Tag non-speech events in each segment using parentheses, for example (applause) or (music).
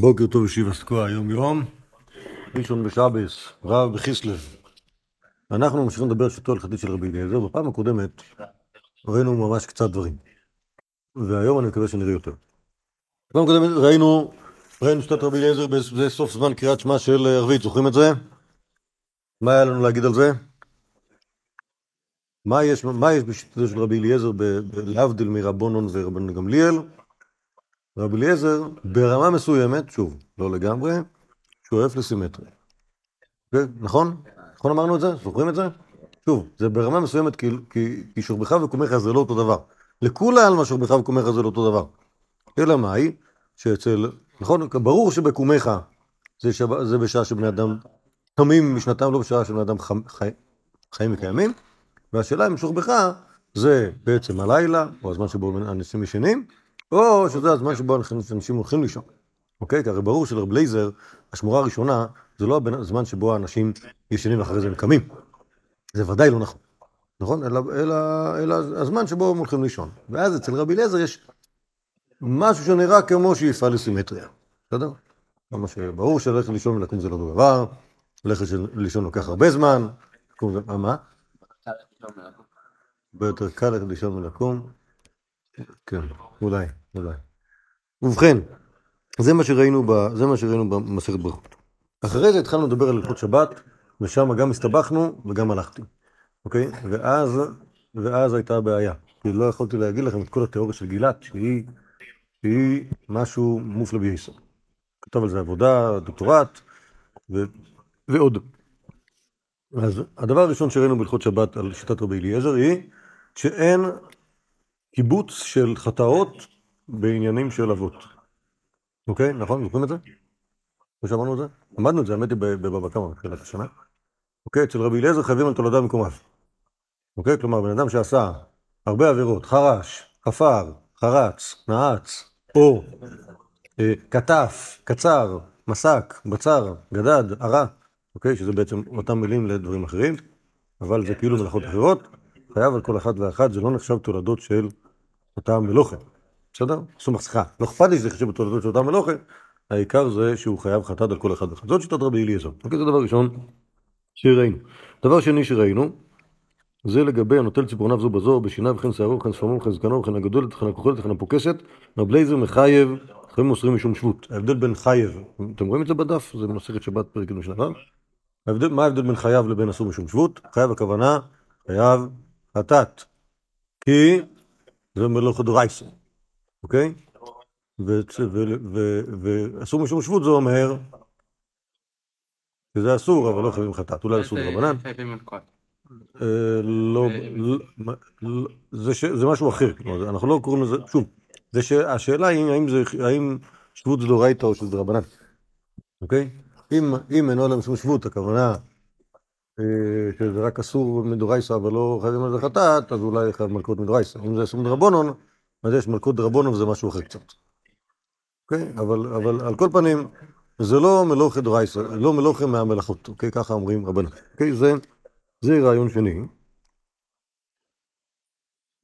בוקר טוב, ישיבה סקוע, יום יום, ראשון בשבס, רב בכיסלב. אנחנו ממשיכים לדבר על שיטו הלכתית של רבי אליעזר. בפעם הקודמת ראינו ממש קצת דברים, והיום אני מקווה שנראה יותר. בפעם הקודמת ראינו, ראינו שיטת רבי אליעזר זה סוף זמן קריאת שמע של ערבית, זוכרים את זה? מה היה לנו להגיד על זה? מה יש, מה יש בשיטתו של רבי אליעזר להבדיל מרבונון ורבן גמליאל? רבי אליעזר ברמה מסוימת, שוב, לא לגמרי, שואף לסימטריה. נכון? נכון אמרנו את זה? זוכרים את זה? שוב, זה ברמה מסוימת כי, כי, כי שורבך וקומך זה לא אותו דבר. לכולי עלמא שורבך וקומך זה לא אותו דבר. אלא מאי? שאצל, נכון, ברור שבקומך זה, שב, זה בשעה שבני אדם קמים משנתם, לא בשעה שבני אדם חי, חיים וקיימים, והשאלה אם שורבך זה בעצם הלילה, או הזמן שבו אנשים ישנים, או שזה הזמן שבו אנשים הולכים לישון. אוקיי? כי הרי ברור שלרב לייזר, השמורה הראשונה, זה לא הזמן שבו האנשים ישנים ואחרי זה הם קמים. זה ודאי לא נכון. נכון? אלא, אלא, אלא הזמן שבו הם הולכים לישון. ואז אצל רבי אליעזר יש משהו שנראה כמו שאיפה לסימטריה. בסדר? כמה שברור שללכת לישון ולקום זה לא דבר, ללכת לישון לוקח הרבה זמן. מה? הרבה יותר קל ללכת לישון ולקום. כן, אולי, אולי. ובכן, זה מה שראינו, ב, שראינו במסכת ברכות. אחרי זה התחלנו לדבר על הלכות שבת, ושם גם הסתבכנו וגם הלכתי, אוקיי? ואז, ואז הייתה בעיה. כי לא יכולתי להגיד לכם את כל התיאוריה של גילת, שהיא, שהיא משהו מופלא בייסר. כתב על זה עבודה, דוקטורט, ו, ועוד. אז הדבר הראשון שראינו בהלכות שבת על שיטת רבי אליעזר היא שאין קיבוץ של חטאות בעניינים של אבות. אוקיי? נכון? זוכרים את זה? לא שמענו את זה? למדנו את זה, האמת היא בבבא קמא בתחילת השנה. אוקיי? אצל רבי אליעזר חייבים על תולדה במקומיו. אוקיי? כלומר, בן אדם שעשה הרבה עבירות, חרש, חפר, חרץ, נעץ, או אה, כתף, קצר, מסק, בצר, גדד, ערה, אוקיי? שזה בעצם אותם מילים לדברים אחרים, אבל זה כאילו מלאכות אחרות. חייב על כל אחת ואחת, זה לא נחשב תולדות של אותה מלוכה. בסדר? עשו מסכה. לא אכפת לי שזה חשוב בתולדות של אותה מלוכה, העיקר זה שהוא חייב חטאת על כל אחד ואחד. זאת שיטת רבי אליעזר. אוקיי, זה דבר ראשון שראינו. דבר שני שראינו, זה לגבי הנוטל ציפורניו זו בזו, בשיניו וכן שערו, וכן שפמו, וכן זקנו, וכן הגדולת, וכן הכוחלת, וכן הפוקסת, רב לייזר מחייב, חייבים מוסרים משום שבות. ההבדל בין חייב, אתם רואים את זה בדף? זה במסכת שבת פרק משנה ההבדל, מה ההבדל בין חייב לבין אסור משום שבות? חייב הכוונה, חייב חטאת. כי זה מלאכת דרייסה, אוקיי? ואסור משום שבות זה אומר שזה אסור, אבל לא חייבים חטאת, אולי אסור ברבנן. אה, לא, זה משהו אחר, אנחנו לא קוראים לזה, שוב, השאלה היא האם שבות זה דורייתא או שזה רבנן, אוקיי? אם אין עולם שום שבות, הכוונה אה, שזה רק אסור מדורייסא אבל לא חייבים על זה חטאת, אז אולי חייב מלכות מדורייסא. אם זה אסור מדרבנון, אז יש מלכות דרבנון וזה משהו אחר קצת. אוקיי? אבל, אבל על כל פנים, זה לא מלוכה דורייסא, לא מלוכה מהמלאכות, אוקיי? ככה אומרים רבנו. אוקיי? זה, זה רעיון שני.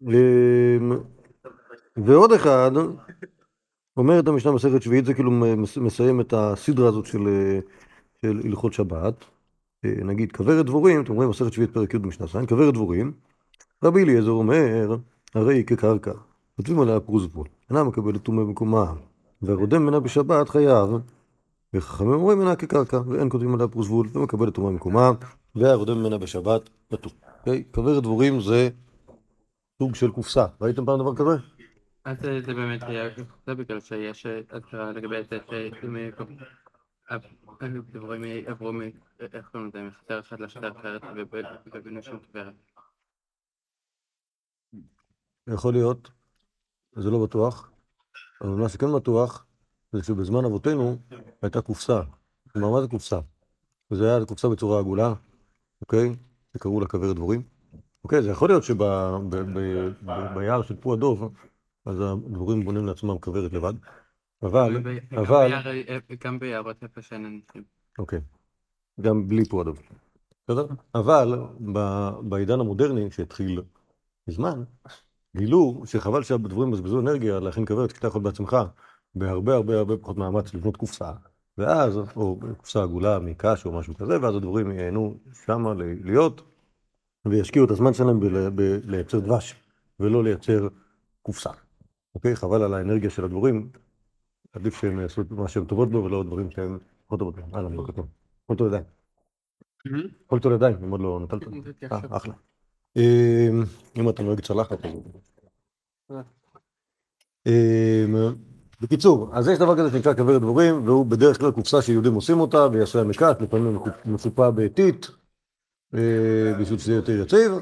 אמ, ועוד אחד, אומרת המשנה מסכת שביעית, זה כאילו מסיים את הסדרה הזאת של, של הלכות שבת. אה, נגיד כוורת דבורים, אתם רואים מסכת שביעית פרק י' במשנה ז', כוורת דבורים, רבי אליעזר אומר, הרי היא כקרקע, כותבים עליה פרוזבול, אינה מקבלת טומאה במקומה, והרודם ממנה בשבת חייב, וחכמים אומרים ממנה כקרקע, ואין כותבים עליה פרוזבול, ומקבלת טומאה במקומה, והרודם ממנה בשבת פטור. אוקיי? כוורת דבורים זה סוג של קופסה, ראיתם פעם דבר כזה? אז זה באמת היה, זה בגלל שיש הצהרה לגבי זה דברים עברו מ... איך קוראים לזה? מחצר אחת לחצר אחרת ובנו שם כוורת. יכול להיות, זה לא בטוח, אבל מה שכן בטוח זה שבזמן אבותינו הייתה קופסה. כלומר, מה זה קופסה? זה היה קופסה בצורה עגולה, אוקיי? וקראו לה כוורת דבורים. אוקיי, זה יכול להיות שביער של פו הדוב, אז הדבורים בונים לעצמם כוורת לבד. אבל, אבל... גם ביערות איפה שאין אנשים. אוקיי. גם בלי פועדו. בסדר? אבל בעידן המודרני, שהתחיל מזמן, גילו שחבל שהדבורים יבזבזו אנרגיה להכין כוורת, כי אתה יכול בעצמך בהרבה הרבה הרבה פחות מאמץ לבנות קופסה, ואז, או קופסה עגולה מקש או משהו כזה, ואז הדבורים ייהנו שמה להיות, וישקיעו את הזמן שלהם בלייצר דבש, ולא לייצר קופסה. אוקיי? חבל על האנרגיה של הדבורים, עדיף שהם יעשו את מה שהן טובות בו, ולא דברים שהם פחות טובות בו. אהלן, בוקר טוב. כל טוב ידיים. כל טוב ידיים, אם עוד לא נטלת. אה, אחלה. אמ, אם אתה נוהג צלחת, אז... אמ, בקיצור, אז יש דבר כזה שנקרא כוורת דבורים, והוא בדרך כלל קופסה שיהודים עושים אותה, ויעשה מקש, לפעמים מצופה בעתית, אה, בשביל שזה יותר יציב,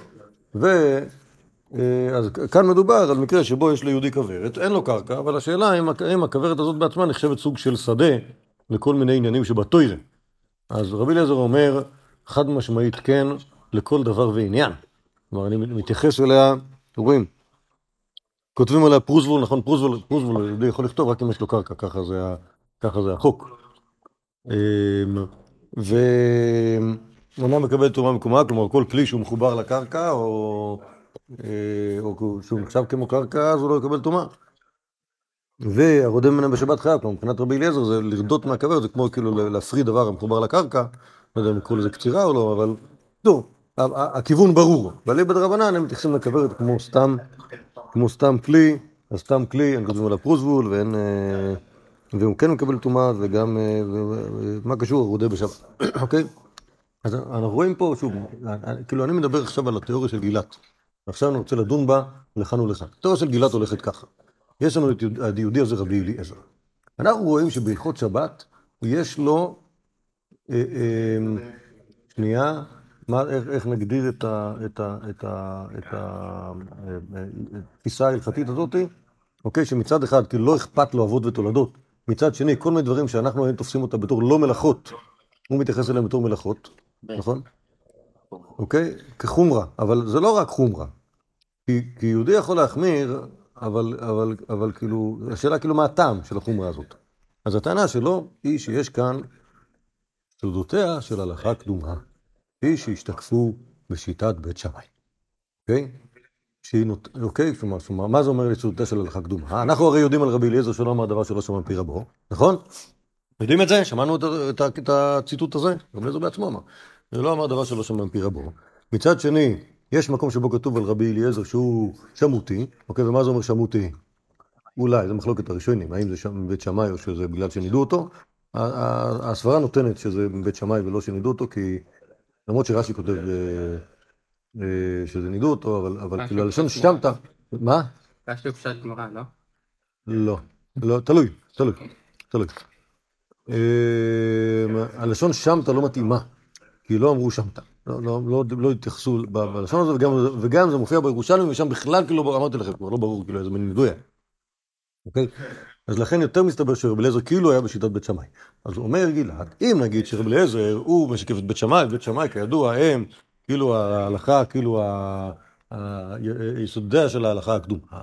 ואז כאן מדובר על מקרה שבו יש ליהודי כוורת, אין לו קרקע, אבל השאלה אם הכוורת הזאת בעצמה נחשבת סוג של שדה לכל מיני עניינים שבתוירה. אז רבי אליעזר אומר, חד משמעית כן, לכל דבר ועניין. כלומר, אני מתייחס אליה, רואים, כותבים עליה פרוזבול, נכון, פרוזבול, פרוזבול, יהודי יכול לכתוב רק אם יש לו קרקע, ככה זה, ככה זה החוק. אמ, ואומנם מקבל תרומה מקומה, כלומר כל כלי שהוא מחובר לקרקע, או, אה, או שהוא נחשב כמו קרקע, אז הוא לא יקבל תרומה. והרודה ממנה בשבת חייב, כלומר מבחינת רבי אליעזר זה לרדות מהכוורת, זה כמו כאילו להפריד דבר המחובר לקרקע, לא יודע אם לקרוא לזה קצירה או לא, אבל טוב, הכיוון ברור. ואליבא דרבנן הם מתייחסים לכוורת כמו סתם, כמו סתם כלי, אז סתם כלי, הם כותבים עליו פרוזבול, ואין... אה, והוא כן מקבל טומאה, וגם... אה, מה קשור הרודה בשבת, (coughs) אוקיי? אז אנחנו רואים פה, שוב, כאילו אני מדבר עכשיו על התיאוריה של גילת. עכשיו אני רוצה לדון בה לכאן ולכאן. התיאוריה של גילת הולכת ככה. יש לנו את היהודי הזה רבי אליעזר. אנחנו רואים שבהלכות שבת יש לו, אה, אה, שנייה, מה, איך, איך נגדיר את, ה, את, ה, את, ה, את התפיסה ההלכתית הזאת, אוקיי, שמצד אחד כאילו לא אכפת לו אבות ותולדות, מצד שני כל מיני דברים שאנחנו היום תופסים אותה בתור לא מלאכות, הוא מתייחס אליהם בתור מלאכות, נכון? אוקיי? כחומרה, אבל זה לא רק חומרה, כי, כי יהודי יכול להחמיר אבל, אבל, אבל כאילו, השאלה כאילו מה הטעם של החומרה הזאת. אז הטענה שלו היא שיש כאן סודותיה של הלכה קדומה, היא שהשתקפו בשיטת בית שמאי. אוקיי? שהיא נות... אוקיי? כלומר, מה זה אומר לסודותיה של הלכה קדומה? אנחנו הרי יודעים על רבי אליעזר שלא אמר דבר שלא שמע מפי רבו, נכון? יודעים את זה? שמענו את, את, את, את הציטוט הזה? רבי אליעזר בעצמו אמר. זה לא אמר דבר שלא שמע מפי רבו. מצד שני, יש מקום שבו כתוב על רבי אליעזר שהוא שמותי, אוקיי, ומה זה אומר שמותי? אולי, זה מחלוקת הראשונים, האם זה שם בית שמאי או שזה בגלל שנידו אותו? הסברה נותנת שזה בית שמאי ולא שנידו אותו, כי למרות שרש"י כותב אה, אה, שזה נידו אותו, אבל, כאילו הלשון ששמת, מה? רש"י הוא פשט גמרא, לא? לא, לא, תלוי, תלוי, תלוי. אה, הלשון שמת לא מתאימה, כי לא אמרו שמת. לא, לא, לא, לא התייחסו בלשון הזה, וגם, זה מופיע בירושלים, ושם בכלל כאילו, אמרתי לכם, כבר לא ברור, כאילו איזה מין נידוי אוקיי? אז לכן יותר מסתבר שרבי אליעזר כאילו היה בשיטת בית שמאי. אז הוא אומר גלעד, אם נגיד שרבי אליעזר הוא משקף את בית שמאי, בית שמאי כידוע הם כאילו ההלכה, כאילו היסודיה של ההלכה הקדומה,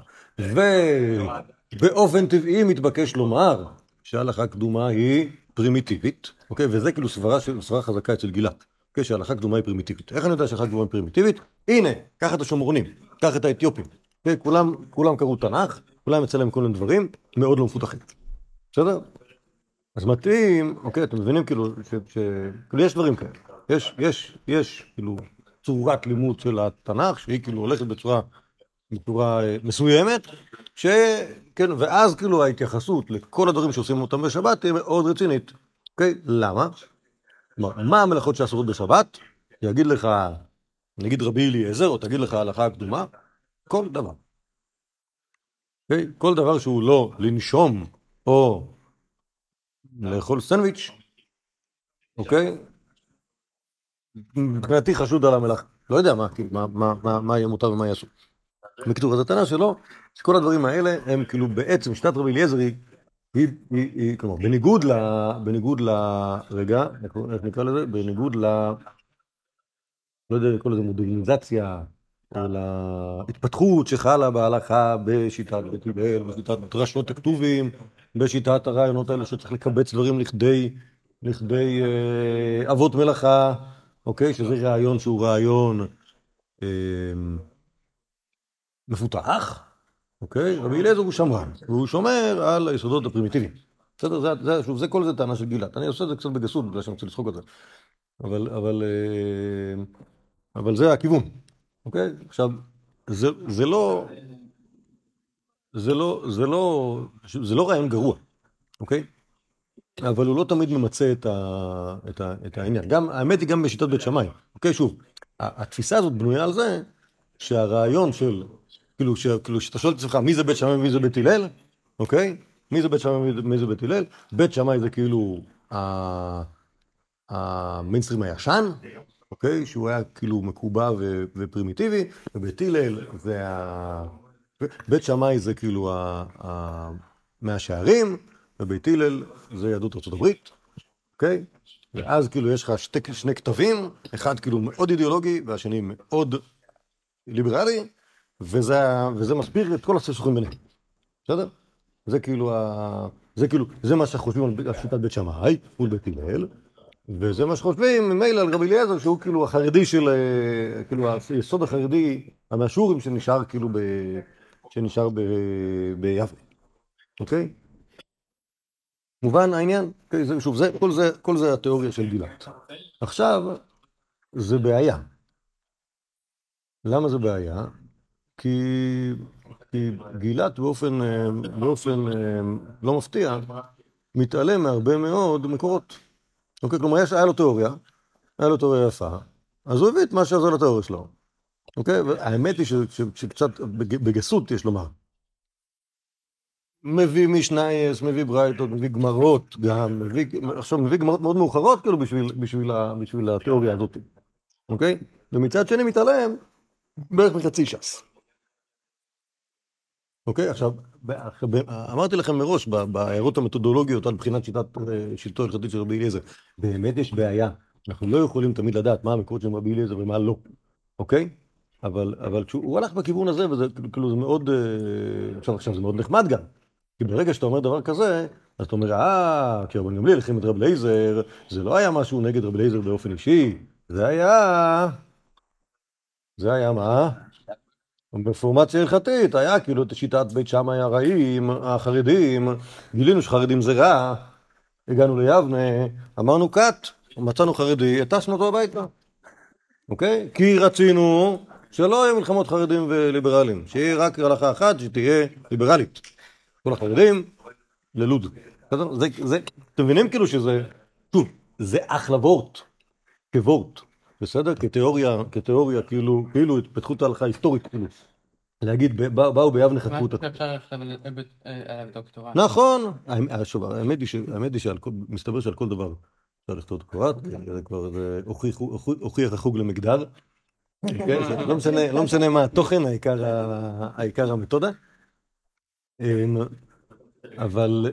ובאופן טבעי מתבקש לומר שההלכה הקדומה היא פרימיטיבית, אוקיי? וזה כאילו סברה, סברה חזקה אצל גלעד. שההלכה קדומה היא פרימיטיבית. איך אני יודע שההלכה קדומה היא פרימיטיבית? הנה, קח את השומרונים, קח את האתיופים. כולם, כולם קראו תנ"ך, כולם יצא להם כל מיני דברים מאוד לא מפותחים. בסדר? אז מתאים, אוקיי, אתם מבינים כאילו, ש, ש, כאילו יש דברים כאלה. יש, יש, יש כאילו צורת לימוד של התנ"ך, שהיא כאילו הולכת בצורה, בצורה אה, מסוימת, שכן, ואז כאילו ההתייחסות לכל הדברים שעושים אותם בשבת תהיה מאוד רצינית. אוקיי? למה? מה המלאכות שאסורות בשבת? יגיד לך, נגיד רבי אליעזר, או תגיד לך הלכה הקדומה, כל דבר. Okay? אוקיי? כל דבר שהוא לא לנשום או לאכול סנדוויץ', אוקיי? מבחינתי חשוד על המלאכה. לא יודע מה, מה יהיה מותר ומה יעשו. בקיצור, אז הטענה שלו, שכל הדברים האלה הם כאילו בעצם, שיטת רבי אליעזר היא היא, היא, היא, כלומר, בניגוד ל... בניגוד ל... רגע, איך נקרא לזה? בניגוד ל... לא יודע לקרוא לזה מודרניזציה, או להתפתחות שחלה בהלכה בשיטת בית הלל, בשיטת דרשות הכתובים, בשיטת הרעיונות האלה שצריך לקבץ דברים לכדי, לכדי אה, אבות מלאכה, אוקיי? שזה רעיון שהוא רעיון אה, מפותח, אוקיי? רבי אליעזר הוא שמרן, והוא שומר על היסודות הפרימיטיביים. בסדר? זה, זה, שוב, זה כל זה טענה של גילת. אני עושה את זה קצת בגסות, בגלל שאני רוצה לצחוק על זה. אבל, אבל, אה, אבל זה הכיוון, אוקיי? עכשיו, זה, זה לא... זה לא, זה לא, זה לא רעיון גרוע, אוקיי? אבל הוא לא תמיד ממצה את, ה, את, ה, את העניין. גם, האמת היא גם בשיטת בית שמאי. אוקיי, שוב, התפיסה הזאת בנויה על זה שהרעיון של, כאילו, ש, כאילו שאתה שואל את עצמך מי זה בית שמאי ומי זה בית הלל, אוקיי? מי זה בית שמאי ומי זה בית הלל? בית שמאי זה כאילו המיינסטרים הישן, אוקיי? שהוא היה כאילו מקובע ו, ופרימיטיבי, ובית הלל זה ה... בית שמאי זה כאילו מאה שערים, ובית הלל זה יהדות הברית, אוקיי? ואז כאילו יש לך שתי, שני כתבים, אחד כאילו מאוד אידיאולוגי והשני מאוד ליברלי, וזה, וזה מסביר את כל הסכסוכים ביניהם, בסדר? זה כאילו, ה... זה כאילו, זה מה שחושבים על שיטת בית שמאי מול בית הלל, וזה מה שחושבים ממילא על רבי אליעזר, שהוא כאילו החרדי של, אה, כאילו היסוד החרדי המאשורים שנשאר כאילו ב... שנשאר ב... ביבנה, אוקיי? מובן העניין? אוקיי, שוב, זה, כל, זה, כל זה התיאוריה של גילת. עכשיו, זה בעיה. למה זה בעיה? כי, כי גילת באופן, באופן לא מפתיע מתעלם מהרבה מאוד מקורות. אוקיי, כלומר, יש, היה לו תיאוריה, היה לו תיאוריה יפה, אז הוא הביא את מה שעזר לתיאוריה שלו. אוקיי? האמת היא שקצת בגסות יש לומר. מביא משנייס, מביא ברייתות, מביא גמרות גם, מביא, עכשיו מביא גמרות מאוד מאוחרות כאילו בשביל, בשביל, בשביל התיאוריה הזאת, אוקיי? ומצד שני מתעלם בערך מחצי ש"ס. אוקיי? עכשיו, אמרתי לכם מראש בהערות המתודולוגיות על בחינת שיטת שלטון הלכתית של רבי אליעזר, באמת יש בעיה, אנחנו לא יכולים תמיד לדעת מה המקורות של רבי אליעזר ומה לא, אוקיי? אבל, אבל כשהוא הלך בכיוון הזה, וזה כאילו זה מאוד, אה, עכשיו, עכשיו זה מאוד נחמד גם. כי ברגע שאתה אומר דבר כזה, אז אתה אומר, אה, כי רבן גמליאל החרים את רב לייזר, זה לא היה משהו נגד רב לייזר באופן אישי, זה היה... זה היה מה? בפורמציה הלכתית, היה כאילו את שיטת בית שמאי הרעים, החרדים, גילינו שחרדים זה רע, הגענו ליבנה, אמרנו כת, מצאנו חרדי, הטסנו אותו הביתה, אוקיי? כי רצינו שלא יהיו מלחמות חרדים וליברלים, שיהיה רק הלכה אחת שתהיה ליברלית. כל החרדים ללוד. זה, זה, אתם מבינים כאילו שזה, שוב, זה אחלה וורט, כוורט, בסדר? כתיאוריה, כתיאוריה כאילו, כאילו התפתחות ההלכה ההיסטורית, כאילו. להגיד, באו ביבנה חטפו אותה. נכון, האמת היא שמסתבר שעל כל דבר אפשר לכתוב דוקטורט, זה כבר הוכיח החוג למגדר. כן, לא, לא משנה מה התוכן, העיקר המתודה. אמ, אבל,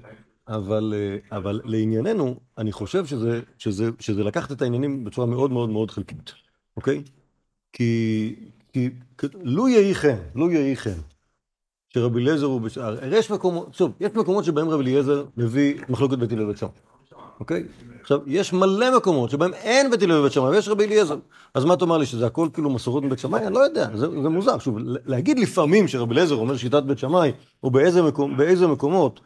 אבל, אבל לענייננו, אני חושב שזה, שזה, שזה לקחת את העניינים בצורה מאוד מאוד מאוד חלקית, אוקיי? כי, כי לו יהי כן, לו יהי כן, שרבי אליעזר הוא בשער, יש מקומות, שוב, יש מקומות שבהם רבי אליעזר מביא מחלוקת בית הלל ובית. אוקיי? עכשיו, יש מלא מקומות שבהם אין בית הלל ובית שמאי ויש רבי אליעזר. אז מה תאמר לי, שזה הכל כאילו מסורות מבית שמאי? אני לא יודע, זה, זה מוזר. שוב, להגיד לפעמים שרבי אליעזר אומר שיטת בית שמאי, או באיזה, מקום, באיזה מקומות,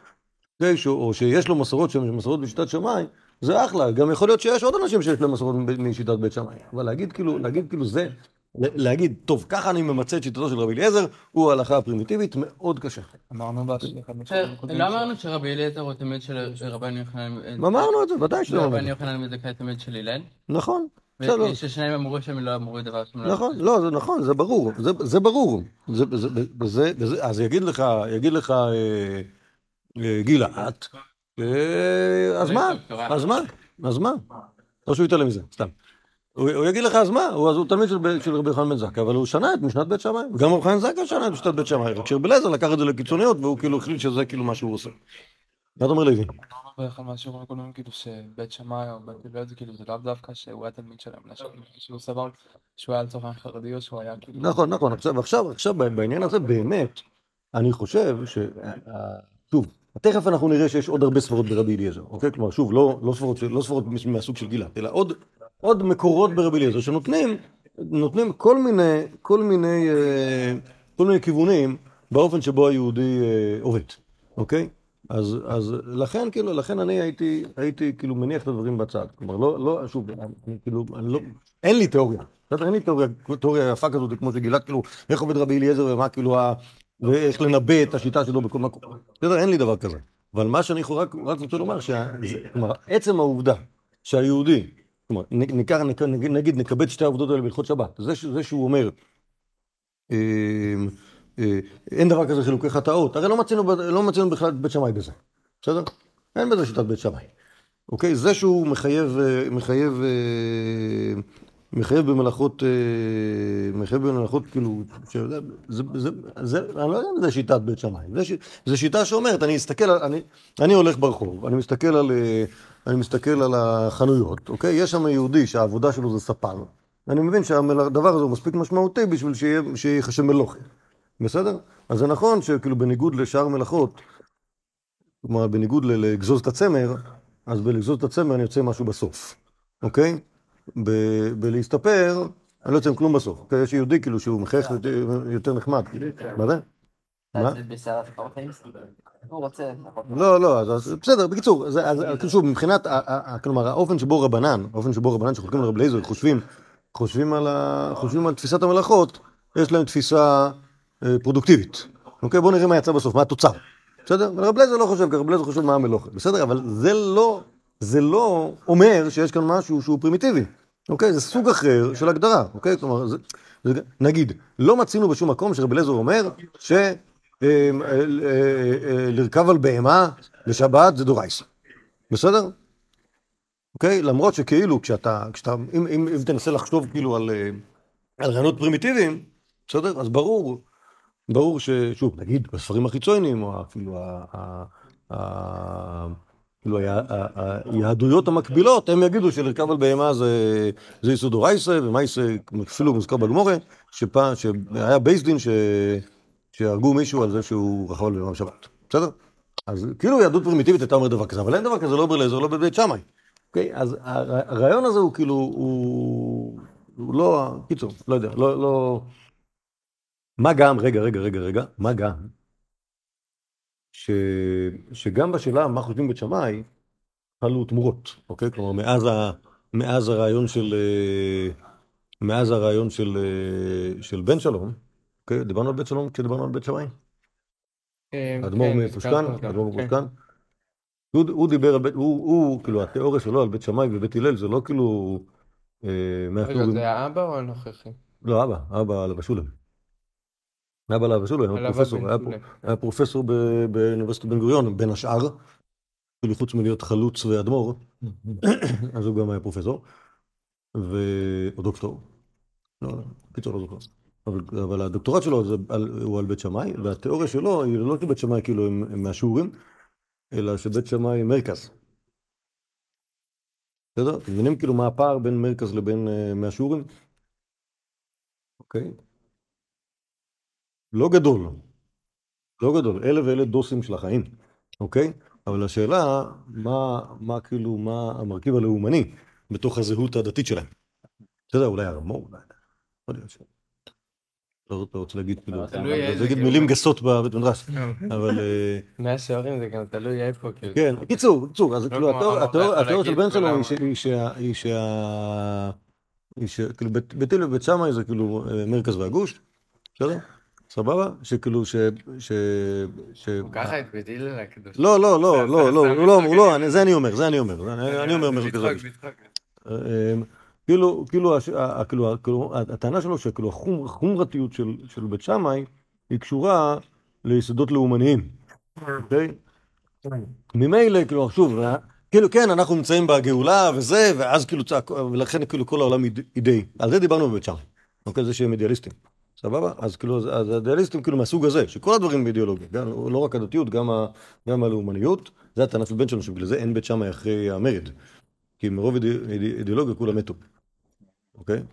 אוקיי? או שיש לו מסורות שהן מסורות בשיטת שמאי, זה אחלה. גם יכול להיות שיש עוד אנשים שיש להם מסורות משיטת בית שמאי. אבל להגיד כאילו, להגיד כאילו זה, להגיד, טוב, ככה אני ממצה את שיטתו של רבי אליעזר, הוא ההלכה הפרימיטיבית, מאוד קשה. אמרנו לא אמרנו שרבי אליעזר הוא תלמיד של רבן יוחנן... אמרנו את זה, ודאי שאתה אומר. רבן יוחנן מזכאי תלמיד של הלל. נכון. וששניהם אמרו שהם לא אמרו דבר שם. נכון, לא, זה נכון, זה ברור, זה ברור. אז יגיד לך, יגיד לך אה, אה, גלעד, אה, אז מה? אז מה? אז מה? או שהוא יתעלם מזה, סתם. הוא יגיד לך, אז מה? הוא תלמיד של רבי חנן בן זכאי, אבל הוא שנה את משנת בית שמאי. גם רבי חנן זכאי שנה את משנת בית שמאי, רק שרבי אליעזר לקח את זה לקיצוניות, והוא כאילו החליט שזה כאילו מה שהוא עושה. מה אתה אומר לוי? מה שאומרים קודם, כאילו שבית שמאי או בית הלל זה כאילו זה לאו דווקא שהוא היה תלמיד שלהם, שהוא סבר שהוא היה לצורך חרדי או שהוא היה כאילו... נכון, נכון, עכשיו, עכשיו בעניין הזה באמת, אני חושב ש... שוב, תכף אנחנו נראה שיש עוד הרבה ספרות ברבי אליעזר, אוקיי? כלומר, שוב, לא, לא ספרות, לא ספרות מהסוג של גילת, אלא עוד עוד מקורות ברבי אליעזר שנותנים נותנים כל מיני, כל מיני, אה, כל מיני כיוונים באופן שבו היהודי אה, עובד, אוקיי? אז, אז לכן, כאילו, לכן אני הייתי, הייתי כאילו מניח את הדברים בצד. כלומר, לא, לא, שוב, אני, כאילו, אני לא, אין לי תיאוריה. אין לי תיאוריה, תיאוריה יפה כזאת, כמו שגילת, כאילו, איך עובד רבי אליעזר ומה, כאילו. ואיך לנבא את השיטה שלו בכל מקום. בסדר, אין לי דבר כזה. אבל מה שאני רק, רוצה לומר, עצם העובדה שהיהודי, כלומר, נגיד, נקבץ שתי העובדות האלה בהלכות שבת, זה, שהוא אומר, אה, אה, אין דבר כזה חילוקי חטאות, הרי לא מצינו, לא מצינו בכלל בית שמאי בזה, בסדר? אין בזה שיטת בית שמאי. אוקיי? זה שהוא מחייב, אה, מחייב, אה, מחייב במלאכות, מחייב במלאכות, כאילו, שזה, זה, זה, זה, אני לא יודע אם זה שיטת בית שמאי, זה, זה שיטה שאומרת, אני אסתכל, אני, אני הולך ברחוב, אני מסתכל על, אני מסתכל על החנויות, אוקיי? יש שם יהודי שהעבודה שלו זה ספר, אני מבין שהדבר הזה הוא מספיק משמעותי בשביל שיחשב מלוכה. בסדר? אז זה נכון שכאילו בניגוד לשאר מלאכות, כלומר בניגוד לגזוז את הצמר, אז בלגזוז את הצמר אני יוצא משהו בסוף, אוקיי? בלהסתפר, אני לא יוצא עם כלום בסוף. יש יהודי כאילו שהוא מחייך יותר נחמד. מה זה? מה? לא, לא, אז בסדר, בקיצור, שוב, מבחינת, כלומר, האופן שבו רבנן, האופן שבו רבנן שחולקים לרב אליעזר, חושבים על תפיסת המלאכות, יש להם תפיסה אה, פרודוקטיבית. אוקיי, בואו נראה מה יצא בסוף, מה התוצר. בסדר? רב לייזר לא חושב ככה, רב לייזר חושב מה המלוכה. בסדר? אבל זה לא, זה לא אומר שיש כאן משהו שהוא פרימיטיבי. אוקיי? זה סוג אחר של הגדרה. אוקיי? כלומר, זה, זה, נגיד, לא מצינו בשום מקום שרב לייזר אומר שלרכוב אה, אה, על בהמה לשבת זה דאורייסא. בסדר? אוקיי? למרות שכאילו, כשאתה, כשאתה, אם, אם, אם תנסה לחשוב כאילו על, על רעיונות פרימיטיביים, בסדר? אז ברור ברור ששוב, נגיד בספרים החיצוניים, או אפילו כאילו היהדויות המקבילות, הם יגידו שלרכב על בהמה זה יסוד אורייסה, ומייסה אפילו מוזכר בגמורה, שהיה בייס דין שהרגו מישהו על זה שהוא רכב על בהמה בשבת. בסדר? אז כאילו יהדות פרימיטיבית הייתה אומרת דבר כזה, אבל אין דבר כזה לא ברלזר, לא בבית שמאי. אוקיי? אז הרעיון הזה הוא כאילו, הוא לא, קיצור, לא יודע, לא... לא מה גם, רגע, רגע, רגע, רגע, מה גם, ש... שגם בשאלה מה חושבים בית שמאי, חלו תמורות, אוקיי? כלומר, מאז, ה... מאז הרעיון של... אה, מאז הרעיון של, אה, של בן שלום, אוקיי? דיברנו על בית שלום כשדיברנו על בית שמאי? אה, אדמו"ר כן, מפושקן, אדמו"ר כן. מפושקן. הוא, הוא דיבר על בית, הוא, הוא, כאילו, התיאוריה שלו על בית שמאי ובית הלל, זה לא כאילו... רגע, זה האבא או הנוכחי? לא, אבא, אבא על בשולם. אבא לאבא שלו, היה פרופסור, היה פרופסור באוניברסיטת בן גוריון, בין השאר, כאילו חוץ מלהיות חלוץ ואדמו"ר, אז הוא גם היה פרופסור, או דוקטור, לא, קיצור לא זוכר. אבל הדוקטורט שלו הוא על בית שמאי, והתיאוריה שלו היא לא שבית שמאי כאילו הם מהשיעורים, אלא שבית שמאי מרכז. בסדר? אתם מבינים כאילו מה הפער בין מרכז לבין אה, מהשיעורים? אוקיי. לא גדול, לא גדול, אלה ואלה דוסים של החיים, אוקיי? אבל השאלה, מה, מה כאילו, מה המרכיב הלאומני בתוך הזהות הדתית שלהם? אתה יודע, אולי הרמור, אולי, לא יודע, לא רוצה להגיד, כאילו, להגיד מילים גסות בבית מדרש, כן. אבל... אה, מאה שערים זה גם תלוי איפה, כאילו. כן, קיצור, קיצור, אז כאילו, התיאוריה של בן שלום היא שה... היא שה... כאילו, בית הלל ובית שמאי זה כאילו אה, מרכז והגוש, בסדר? סבבה? שכאילו ש... ש... ש... הוא ככה בית הלל הקדוש. לא, לא, לא, לא, לא, לא, לא, זה אני אומר, זה אני אומר, אני אומר משהו כזה. אמ, כאילו, כאילו, כאילו, כאילו, הטענה שלו שכאילו החומרתיות של בית שמאי היא קשורה ליסודות לאומניים, אוקיי? ממילא, כאילו, שוב, כאילו, כן, אנחנו נמצאים בגאולה וזה, ואז כאילו, ולכן כאילו כל העולם אידאי. על זה דיברנו בבית שמאי, אוקיי? זה שהם אידיאליסטים. סבבה? אז כאילו, אז האידיאליסטים כאילו מהסוג הזה, שכל הדברים באידיאולוגיה, גם, לא רק הדתיות, גם, ה, גם הלאומניות, זה הטענה של בן שלנו, שבגלל זה אין בית שמאי אחרי המרד. כי מרוב אידי, אידי, אידיאולוגיה כולם מתו. אוקיי?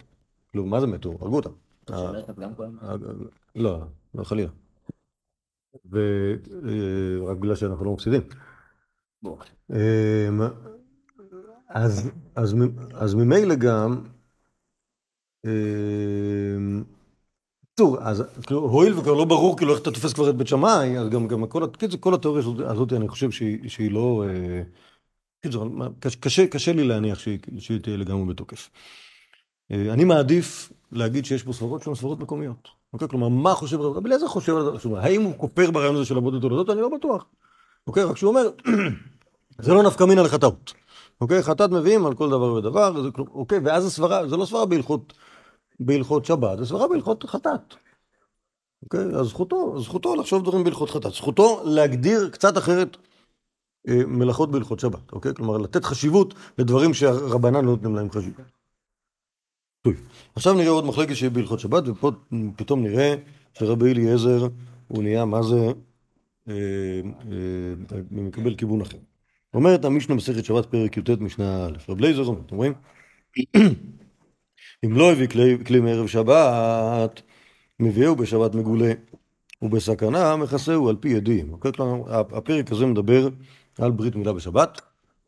כאילו, מה זה מתו? הרגו אותם. לא, לא חלילה. ורק בגלל שאנחנו לא מפסידים. אמ, אז ממילא גם, אמ, אז כאילו, הואיל וכבר לא ברור כאילו איך אתה תופס כבר את בית שמאי, אז גם, כל, התיאוריה הזאת, אני חושב שהיא, לא... אה, קשה, לי להניח שהיא, תהיה לגמרי בתוקף. אה, אני מעדיף להגיד שיש פה סברות שהן סברות מקומיות. אוקיי? כלומר, מה חושב רבי אליעזר חושב על זה? האם הוא כופר ברעיון הזה של עבודת תולדות? אני לא בטוח. אוקיי? רק שהוא אומר, (clears throat) זה לא נפקא מינא לחטאות. אוקיי? חטאת מביאים על כל דבר ודבר, אוקיי? ואז הסברה, זה לא סברה בהלכות, בהלכות שבת, זה סברה בהלכות חטאת. אוקיי? אז זכותו, זכותו לחשוב דברים בהלכות חטאת. זכותו להגדיר קצת אחרת אה, מלאכות בהלכות שבת, אוקיי? כלומר, לתת חשיבות לדברים שהרבנן לא נותנים להם חשיבות. טוב, עכשיו נראה עוד מחלקת שהיא בהלכות שבת, ופה פתאום נראה שרבי אליעזר הוא נהיה, מה זה, אה, אה, מקבל כיוון אחר. אומרת המשנה מסכת שבת פרק י"ט משנה א', רב לייזר, אתם רואים? אם לא הביא כלי, כלי מערב שבת, מביאהו בשבת מגולה, ובסכנה מכסהו על פי עדים. אוקיי? כלומר, הפרק הזה מדבר על ברית מילה בשבת,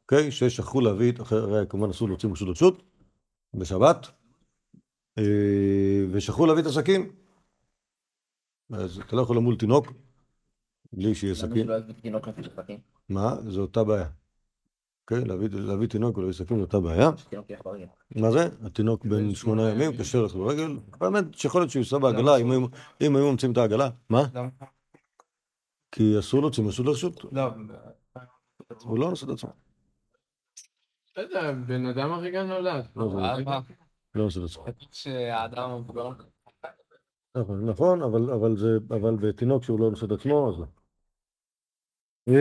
אוקיי? ששכחו להביא, אחרי כמובן אסור להוציא מרשות לרשות, בשבת, אה, ושכחו להביא את הסכין. אז אתה לא יכול למול תינוק בלי שיהיה סכין. מה? זו אותה בעיה. כן, להביא תינוק ולהביא סכין אותה בעיה. מה זה? התינוק בן שמונה ימים, קשה לך ברגל. באמת שיכול להיות שהוא ייסע בעגלה, אם היו ממצאים את העגלה. מה? כי אסור להוציא משהו לרשות. לא. הוא לא נושא את עצמו. לא יודע, בן אדם הרגע נולד. לא, לא עושה את עצמו. נכון, נכון אבל בתינוק שהוא לא נושא את עצמו, אז לא. אמ,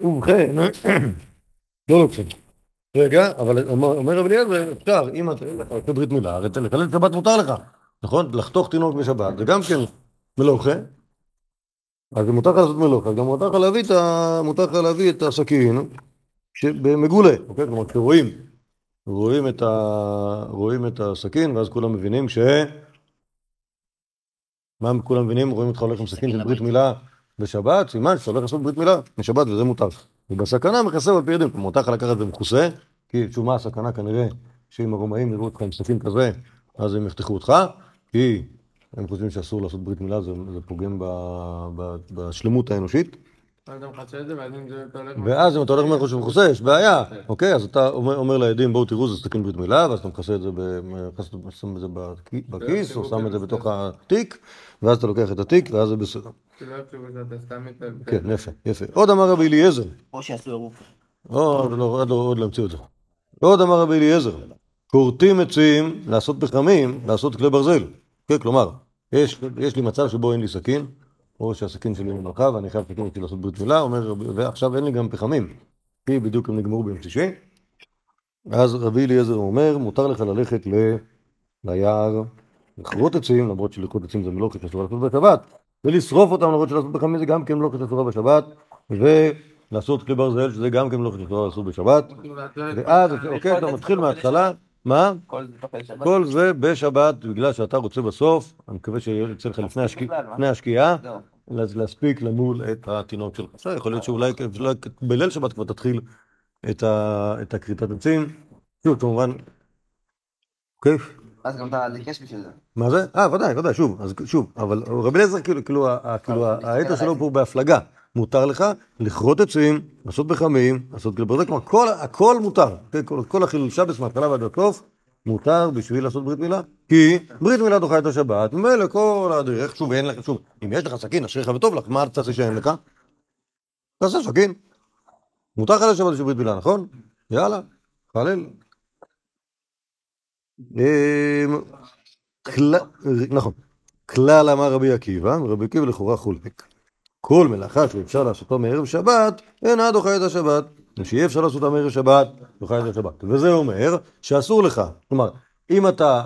ובכן, (clears throat) לא לוקחים. רגע, אבל אומר רבי אליעזר, אפשר, אם אתה עושה ברית מילה, הרי לחלל שבת מותר לך, נכון? לחתוך תינוק בשבת, זה גם כן מלוכה. אז מותר לך לעשות מלוכה, גם מותר לך להביא את הסכין במגולה, אוקיי? כלומר, כשרואים רואים את, ה... רואים את הסכין, ואז כולם מבינים ש... מה כולם מבינים? רואים אותך הולך עם סכין של ברית מילה בשבת, סימן שאתה הולך לעשות ברית מילה בשבת וזה מותר. ובסכנה מכסה על פי ידים, מותר לך לקחת את זה מכוסה, כי מה הסכנה כנראה שאם הרומאים יראו אותך עם סכין כזה, אז הם יחתכו אותך, כי הם חושבים שאסור לעשות ברית מילה, זה, זה פוגם ב, ב, בשלמות האנושית. ואז אם אתה הולך שהוא מכוסה, יש בעיה, אוקיי? אז אתה אומר לעדים, בואו תראו, זה סכין ברית מילה, ואז אתה מכסה את זה, שם את זה בכיס, או שם את זה בתוך התיק, ואז אתה לוקח את התיק, ואז זה בסדר. כן, יפה, יפה. עוד אמר רבי אליעזר. או שיעשו עירוב. עוד לא המציאו את זה. עוד אמר רבי אליעזר, כורתים עצים לעשות פחמים, לעשות כלי ברזל. כן, כלומר, יש לי מצב שבו אין לי סכין, או שהסכין שלי ממלכה ואני חייב סכין אותי לעשות ברית מילה, אומר, ועכשיו אין לי גם פחמים, כי בדיוק הם נגמרו ביום שישי. אז רבי אליעזר אומר, מותר לך ללכת. ליער, לכרות עצים, למרות שלכרות עצים זה מלוכת אסורה לעשות בשבת, ולשרוף אותם למרות שלעשות פחמים זה גם כן מלוכת אסורה בשבת, ולעשות כלי ברזל שזה גם כן מלוכת אסורה לעשות בשבת, ואז, אוקיי, אתה מתחיל מההתחלה. מה? כל זה בשבת, בגלל שאתה רוצה בסוף, אני מקווה שיוצא לך לפני השקיעה, להספיק למול את התינוק שלך. בסדר, יכול להיות שאולי בליל שבת כבר תתחיל את הכריתת עצים. שוב, כמובן, אוקיי? אז גם אתה לקש בשביל זה. מה זה? אה, ודאי, ודאי, שוב, אז שוב, אבל רבי אליעזר, כאילו, כאילו, כאילו האתר שלו פה בהפלגה. מותר לך לכרות עצים, לעשות בחמים, לעשות גלברדק, כלומר כל, הכל מותר, כן, כל, כל החילול שבס מההתחלה ועד הסוף מותר בשביל לעשות ברית מילה, כי ברית מילה דוחה את השבת, מילא כל הדרך, שוב, אין לך, שוב, אם יש לך סכין, אשריך וטוב לך, מה תעשה שאין לך? תעשה סכין. מותר לך לשבת בשביל ברית מילה, נכון? יאללה, חלל. אמ, נכון. כלל אמר רבי עקיבא, רבי עקיבא לכאורה חולק. כל מלאכה שאפשר לעשותו מערב שבת, אינה דוחה את השבת. ושיהיה אפשר לעשותה מערב שבת, דוחה את השבת. וזה אומר שאסור לך. כלומר, אם אתה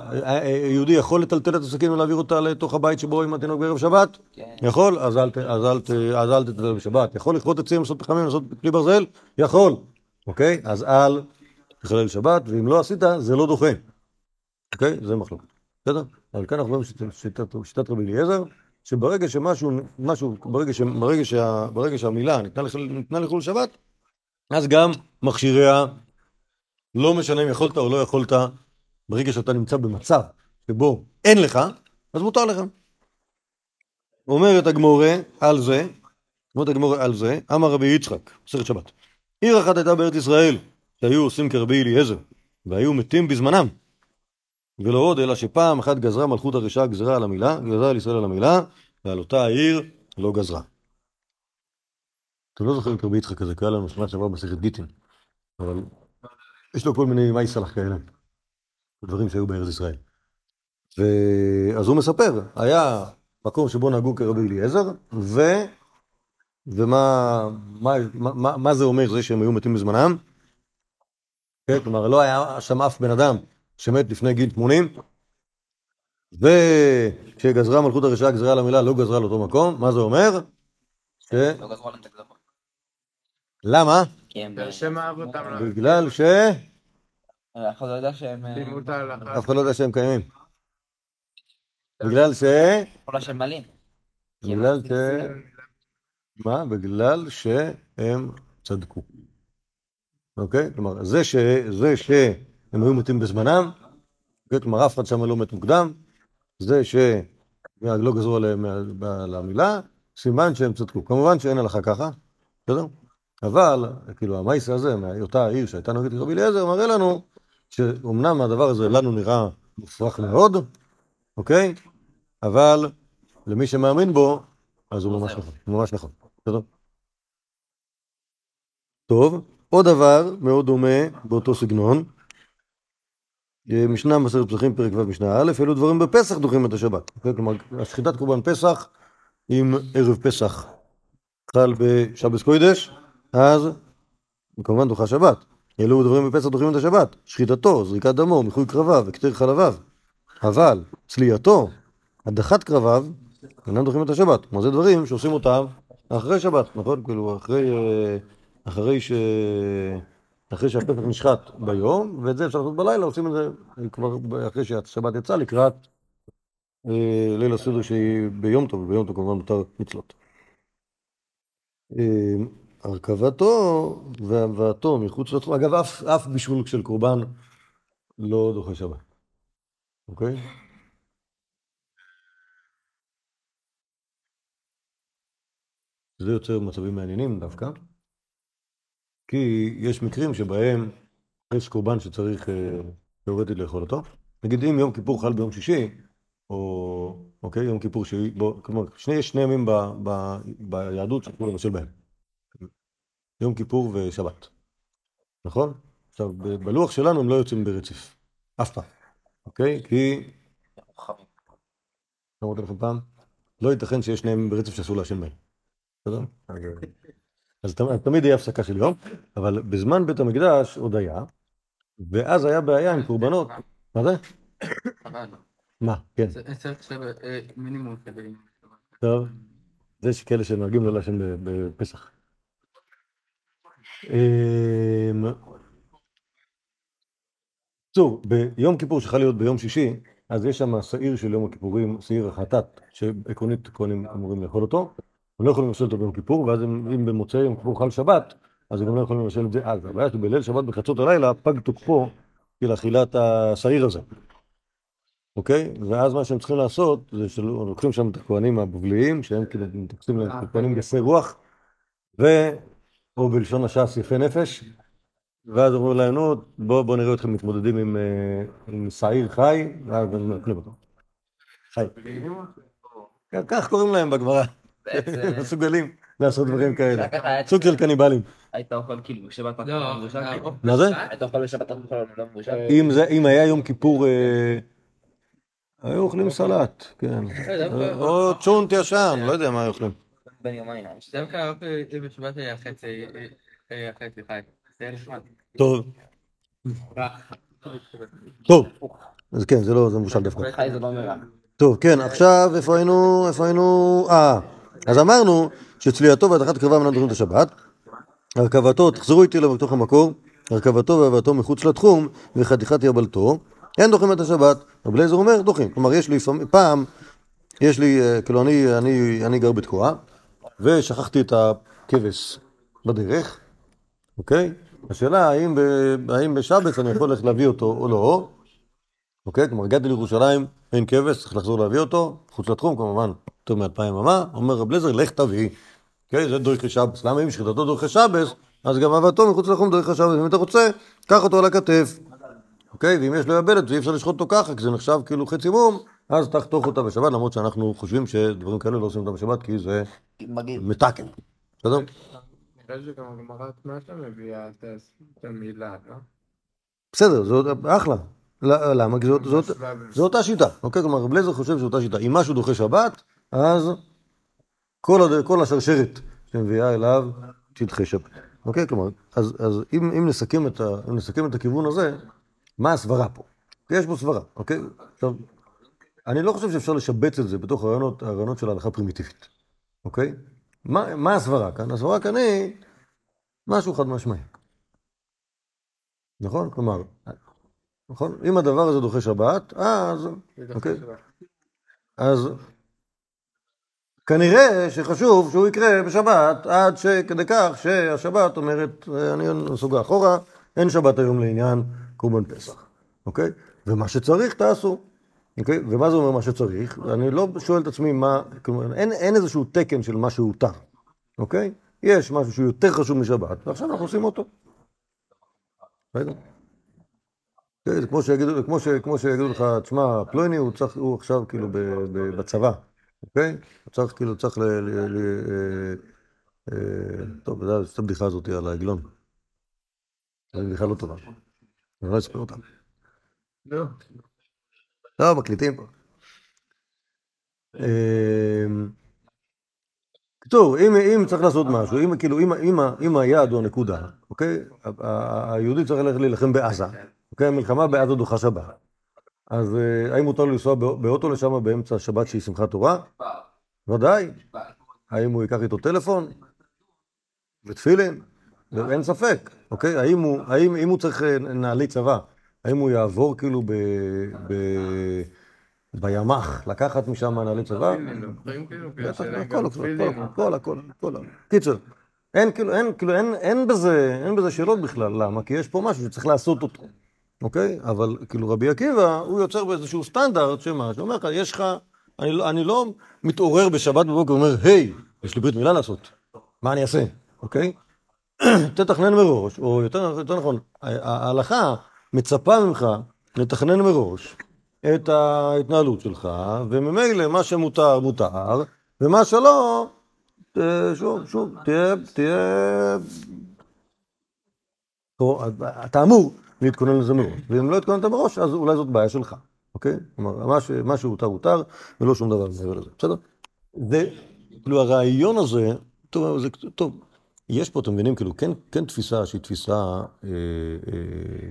יהודי יכול לטלטל את הסכין ולהעביר אותה לתוך הבית שבו עם התינוק בערב שבת? כן. יכול? אז אל תטלטל בשבת. יכול לכרות עצים, לעשות פחמים, לעשות כלי ברזל? יכול. אוקיי? אז אל תחלל שבת, ואם לא עשית, זה לא דוחה. אוקיי? זה מחלוקת. בסדר? אבל כאן אנחנו רואים שיטת רבי אליעזר. שברגע שמשהו, משהו, ברגע, ש, ברגע, שה, ברגע שהמילה ניתנה, ניתנה לחול שבת, אז גם מכשיריה, לא משנה אם יכולת או לא יכולת, ברגע שאתה נמצא במצב שבו אין לך, אז מותר לך. אומרת הגמורה על זה, אומרת הגמורה על זה, אמר רבי יצחק, מסכת שבת. עיר אחת הייתה בארץ ישראל, שהיו עושים כרבי אליעזר, והיו מתים בזמנם. ולא עוד, אלא שפעם אחת גזרה מלכות הרשעה גזרה על המילה, גזרה על ישראל על המילה, ועל אותה העיר לא גזרה. אתם לא זוכרים את רבי יצחק הזה, קרה לנו שנה שעברה מסכת גיטין, אבל יש לו כל מיני מי סלח כאלה, דברים שהיו בארץ ישראל. ואז הוא מספר, היה מקום שבו נהגו כרבי אליעזר, ו... ומה מה, מה, מה זה אומר זה שהם היו מתים בזמנם? כן, כלומר, לא היה שם אף בן אדם שמת לפני גיל 80, וכשגזרה מלכות הרשעה גזרה על המילה לא גזרה לאותו מקום, מה זה אומר? ש... לא גזרו עליהם את הגזרות. למה? בגלל ש... אף אחד לא יודע שהם... אה. אף אחד לא יודע שהם קיימים. בגלל ש... כל השם מלאים. בגלל ש... מה? בגלל שהם צדקו. אוקיי? כלומר, זה, ש... זה שהם היו מתים בזמנם? כלומר, אף אחד שם לא מת מוקדם, זה שלא גזרו עליהם על המילה, סימן שהם צדקו. כמובן שאין הלכה ככה, בסדר? אבל, כאילו, המייסה הזה, מאותה העיר שהייתה נוגדת רבי אליעזר, מראה לנו שאומנם הדבר הזה לנו נראה מופרך מאוד, אוקיי? אבל למי שמאמין בו, אז הוא ממש נכון, ממש נכון, בסדר? טוב, עוד דבר מאוד דומה באותו סגנון, משנה מסכת פסחים פרק ו' משנה א', אלו דברים בפסח דוחים את השבת. כלומר, השחיטת קורבן פסח עם ערב פסח חל בשבס קוידש, אז כמובן דוחה שבת. אלו דברים בפסח דוחים את השבת, שחיטתו, זריקת דמו, מיחוי קרביו וקטר חלביו. אבל צלייתו, הדחת קרביו, אינם דוחים את השבת. כלומר, זה דברים שעושים אותם אחרי שבת, נכון? כאילו, אחרי, אה, אחרי ש... אחרי שהפסח נשחט ביום, ואת זה אפשר לעשות בלילה, עושים את זה כבר אחרי שהשבת יצאה לקראת אה, ליל הסדר שהיא ביום טוב, וביום טוב כמובן מותר מצלות. אה, הרכבתו והבאתו מחוץ לתחום, אגב, אף, אף בישול של קורבן לא דוחה שבת, אוקיי? זה יוצר מצבים מעניינים דווקא, כי יש מקרים שבהם יש קורבן שצריך אה, תיאורטית לאכול אותו. נגיד אם יום כיפור חל ביום שישי, או אוקיי, יום כיפור שהיא, בוא, כלומר, שני, שני ימים ב, ב, ביהדות שאסור לבשל בהם. יום כיפור ושבת, נכון? עכשיו, ב- בלוח שלנו הם לא יוצאים ברציף, אף פעם, אוקיי? כי. אמרתי לכם פעם, לא ייתכן שיש שני ימים ברצף שאסור לעשן בהם, בסדר? אז, אז תמ- אז תמיד יהיה הפסקה של יום, אבל בזמן בית המקדש עוד היה, ואז היה בעיה עם קורבנות. מה זה? מה? כן. אה. טוב, זה שכאלה שנוהגים לא לעשן בפסח. אמ, בקיצור, ביום כיפור שחל להיות ביום שישי, אז יש שם שעיר של יום הכיפורים, שעיר החטאת, שעקרונית כהנים אמורים לאכול אותו, הם לא יכולים לבשל אותו ביום כיפור, ואז הם- אם במוצאי יום כיפור חל שבת, אז הם גם לא יכולים לבשל את זה אז. הבעיה שבליל שבת בחצות הלילה פג תוקפו של אכילת השעיר הזה. אוקיי? ואז מה שהם צריכים לעשות, זה שלוקחים שם את הכהנים הבבליים, שהם כאילו מתייחסים להם ככהנים גסי רוח, ו... או בלשון הש"ס יפי נפש, ואז אומרים להם, נו, בואו בוא נראה אתכם מתמודדים עם, אה, עם שעיר חי, ואז הם נאכלים אותו. חי. כך קוראים להם בגמרא, בעצם... (laughs) מסוגלים לעשות דברים כאלה. סוג של קניבלים. היית אוכל כאילו בשבת לא, לא מבושל? אה, מה זה? היית אוכל בשבת לא מבושל? אם זה, אם היה יום כיפור, אה, היו אוכלים סלט, כן. או צ'ונט ישן, לא יודע מה היו אוכלים. בן יומיים. דווקא אוקיי, בשבת היה חצי, אה, היה חצי חי. זה היה נחמד. טוב, אה, טוב. אז כן, זה לא, זה מבושל דווקא. לא. טוב, כן, עכשיו איפה היינו, איפה היינו, אה, אז אמרנו שצלייתו והדחת קרבה מנהל דברים את השבת, הרכבתו, תחזרו איתי לתוך המקור, הרכבתו והבאתו מחוץ לתחום וחתיכת יבלתו, אין דוחים את השבת, רב אליעזר אומר דוחים, כלומר יש לי פעם, יש לי, אה, כאילו אני, אני, אני גר בתקוע, ושכחתי את הכבש בדרך, אוקיי? השאלה האם, האם בשבת אני יכול ללכת להביא אותו או לא, אוקיי? כלומר, הגעתי לירושלים, אין כבש, צריך לחזור להביא אותו, חוץ לתחום, כמובן, יותר מאלפיים אמה, אומר רב לזר, לך תביא. אוקיי? זה דורכי שבס. למה אם שחיטתו דורכי שבס, אז גם הבאתו מחוץ לתחום דורכי שבס. אם אתה רוצה, קח אותו על הכתף. אוקיי? ואם יש לו יבלת ואי אפשר לשחוט אותו ככה, כי זה נחשב כאילו חצי מום, אז תחתוך אותה בשבת, למרות שאנחנו חושבים שדברים כאלה לא עושים אותם בשבת, כי זה. מתקן. בסדר? נראה שגם הגמרא מה שאתה מביאה את המילה, לא? בסדר, זה אחלה. ל- למה? כי זו אותה שיטה, אוקיי? כלומר, רב לייזר חושב שזו אותה שיטה. אם משהו דוחה שבת, אז. כל השרשרת שמביאה אליו תדחה שבת. אוקיי? כלומר, אז, אז אם, אם, נסכם את ה... אם נסכם את הכיוון הזה, מה הסברה פה? יש פה סברה, אוקיי? עכשיו, אני לא חושב שאפשר לשבץ את זה בתוך הרעיונות, הרעיונות של ההלכה הפרימיטיבית, אוקיי? מה, מה הסברה כאן? הסברה כאן היא משהו חד משמעי. נכון? כלומר, נכון? אם הדבר הזה דוחה שבת, אז, אוקיי, אז כנראה שחשוב שהוא יקרה בשבת, עד שכדי כך שהשבת אומרת, אני נסוגה אחורה, אין שבת היום לעניין קורבן פסח, אוקיי? ומה שצריך תעשו, אוקיי? ומה זה אומר מה שצריך? אני לא שואל את עצמי מה, כלומר, אין, אין איזשהו תקן של מה שהותר, אוקיי? יש משהו שהוא יותר חשוב משבת, ועכשיו אנחנו עושים אותו. בסדר? כן, כמו שיגידו, כמו, ש, כמו שיגידו לך, תשמע, פלוני הוא צריך, הוא עכשיו כאילו ב, ב, בצבא, אוקיי? הוא צריך כאילו, צריך ל... ל, ל אה, אה, טוב, זה את הבדיחה הזאת על העגלון. זו בדיחה לא טובה. אני לא אספר אותה. לא. לא, מקליטים פה. אמ, בקיצור, אם, אם צריך לעשות משהו, אם כאילו, אם, אם, אם היעד הוא הנקודה, אוקיי? היהודי צריך ללכת להילחם בעזה, אוקיי? המלחמה בעזה דוחה שבת. אז אה, האם מותר לו לנסוע בא- באוטו לשם באמצע השבת שהיא שמחת תורה? ודאי. האם הוא ייקח איתו טלפון? ותפילין? אין ספק, אוקיי? האם הוא, האם, אם הוא צריך אה, נעלי צבא, האם הוא יעבור כאילו ב... ב... בימ"ח, לקחת משם נעלי צבא? כאילו, כי בטח, הכל, הכל. הכל, הכל. קיצר, אין כאילו, כאילו, אין בזה שאלות בכלל, למה? כי יש פה משהו שצריך לעשות אותו, אוקיי? אבל כאילו רבי עקיבא, הוא יוצר באיזשהו סטנדרט, שמה, שאומר לך, יש לך, אני, לא- אני לא מתעורר בשבת בבוקר ואומר, היי, יש לי ברית מילה לעשות, מה אני אעשה, אוקיי? תתכנן מראש, או יותר, יותר נכון, ההלכה מצפה ממך לתכנן מראש את ההתנהלות שלך, וממילא מה שמותר, מותר, ומה שלא, אה, שוב, שוב, תהיה, תהיה... אתה אמור להתכונן לזה מראש, ואם לא התכוננת מראש, אז אולי זאת בעיה שלך, אוקיי? כלומר, מה ש- מה שהותר הותר, ולא שום דבר מעבר לזה, בסדר? זה, כאילו הרעיון הזה, טוב, זה, טוב, יש פה, אתם מבינים, כאילו, כן, כן תפיסה שהיא תפיסה אה, אה,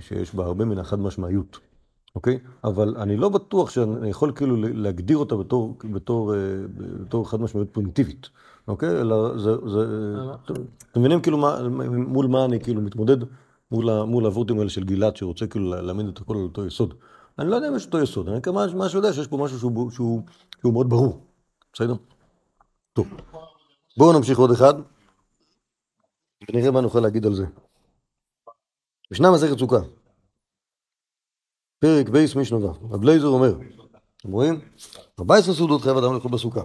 שיש בה הרבה מן החד משמעיות, אוקיי? אבל אני לא בטוח שאני יכול כאילו להגדיר אותה בתור, בתור, אה, בתור חד משמעיות פרימיטיבית, אוקיי? אלא זה, זה, אתם מבינים כאילו מה, מול מה אני כאילו מתמודד? מול, מול הוורטים האלה של גלעד שרוצה כאילו להעמיד את הכל על אותו יסוד. אני לא יודע אם יש אותו יסוד, אני כמה מה שיודע שיש פה משהו שהוא, שהוא, שהוא מאוד ברור, בסדר? טוב, בואו נמשיך עוד אחד, ונראה מה נוכל להגיד על זה. ישנה מסכת סוכה, פרק בייס משנה ו', רב לייזר אומר, אתם רואים? 14 סעודות חייב אדם לאכול בסוכה,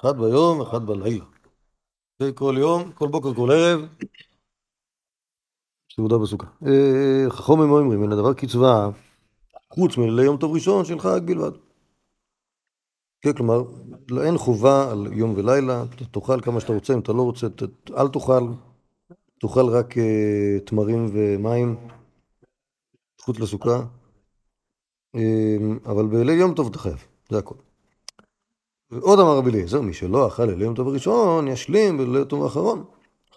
אחד ביום, אחד בלילה. כל יום, כל בוקר, כל ערב, סעודה בסוכה. אה, חכמים אומרים, אין הדבר קצבה, חוץ מליום טוב ראשון של חג בלבד. כן, כלומר, לא- אין חובה על יום ולילה, תאכל כמה שאתה רוצה, אם אתה לא רוצה, אל תאכל, תאכל רק אה, תמרים ומים, חוץ לסוכה, אה, אבל בליל יום טוב אתה חייב, זה הכל. ועוד אמר רבי אליעזר, מי שלא אכל ליל יום טוב הראשון, ישלים בליל טוב האחרון.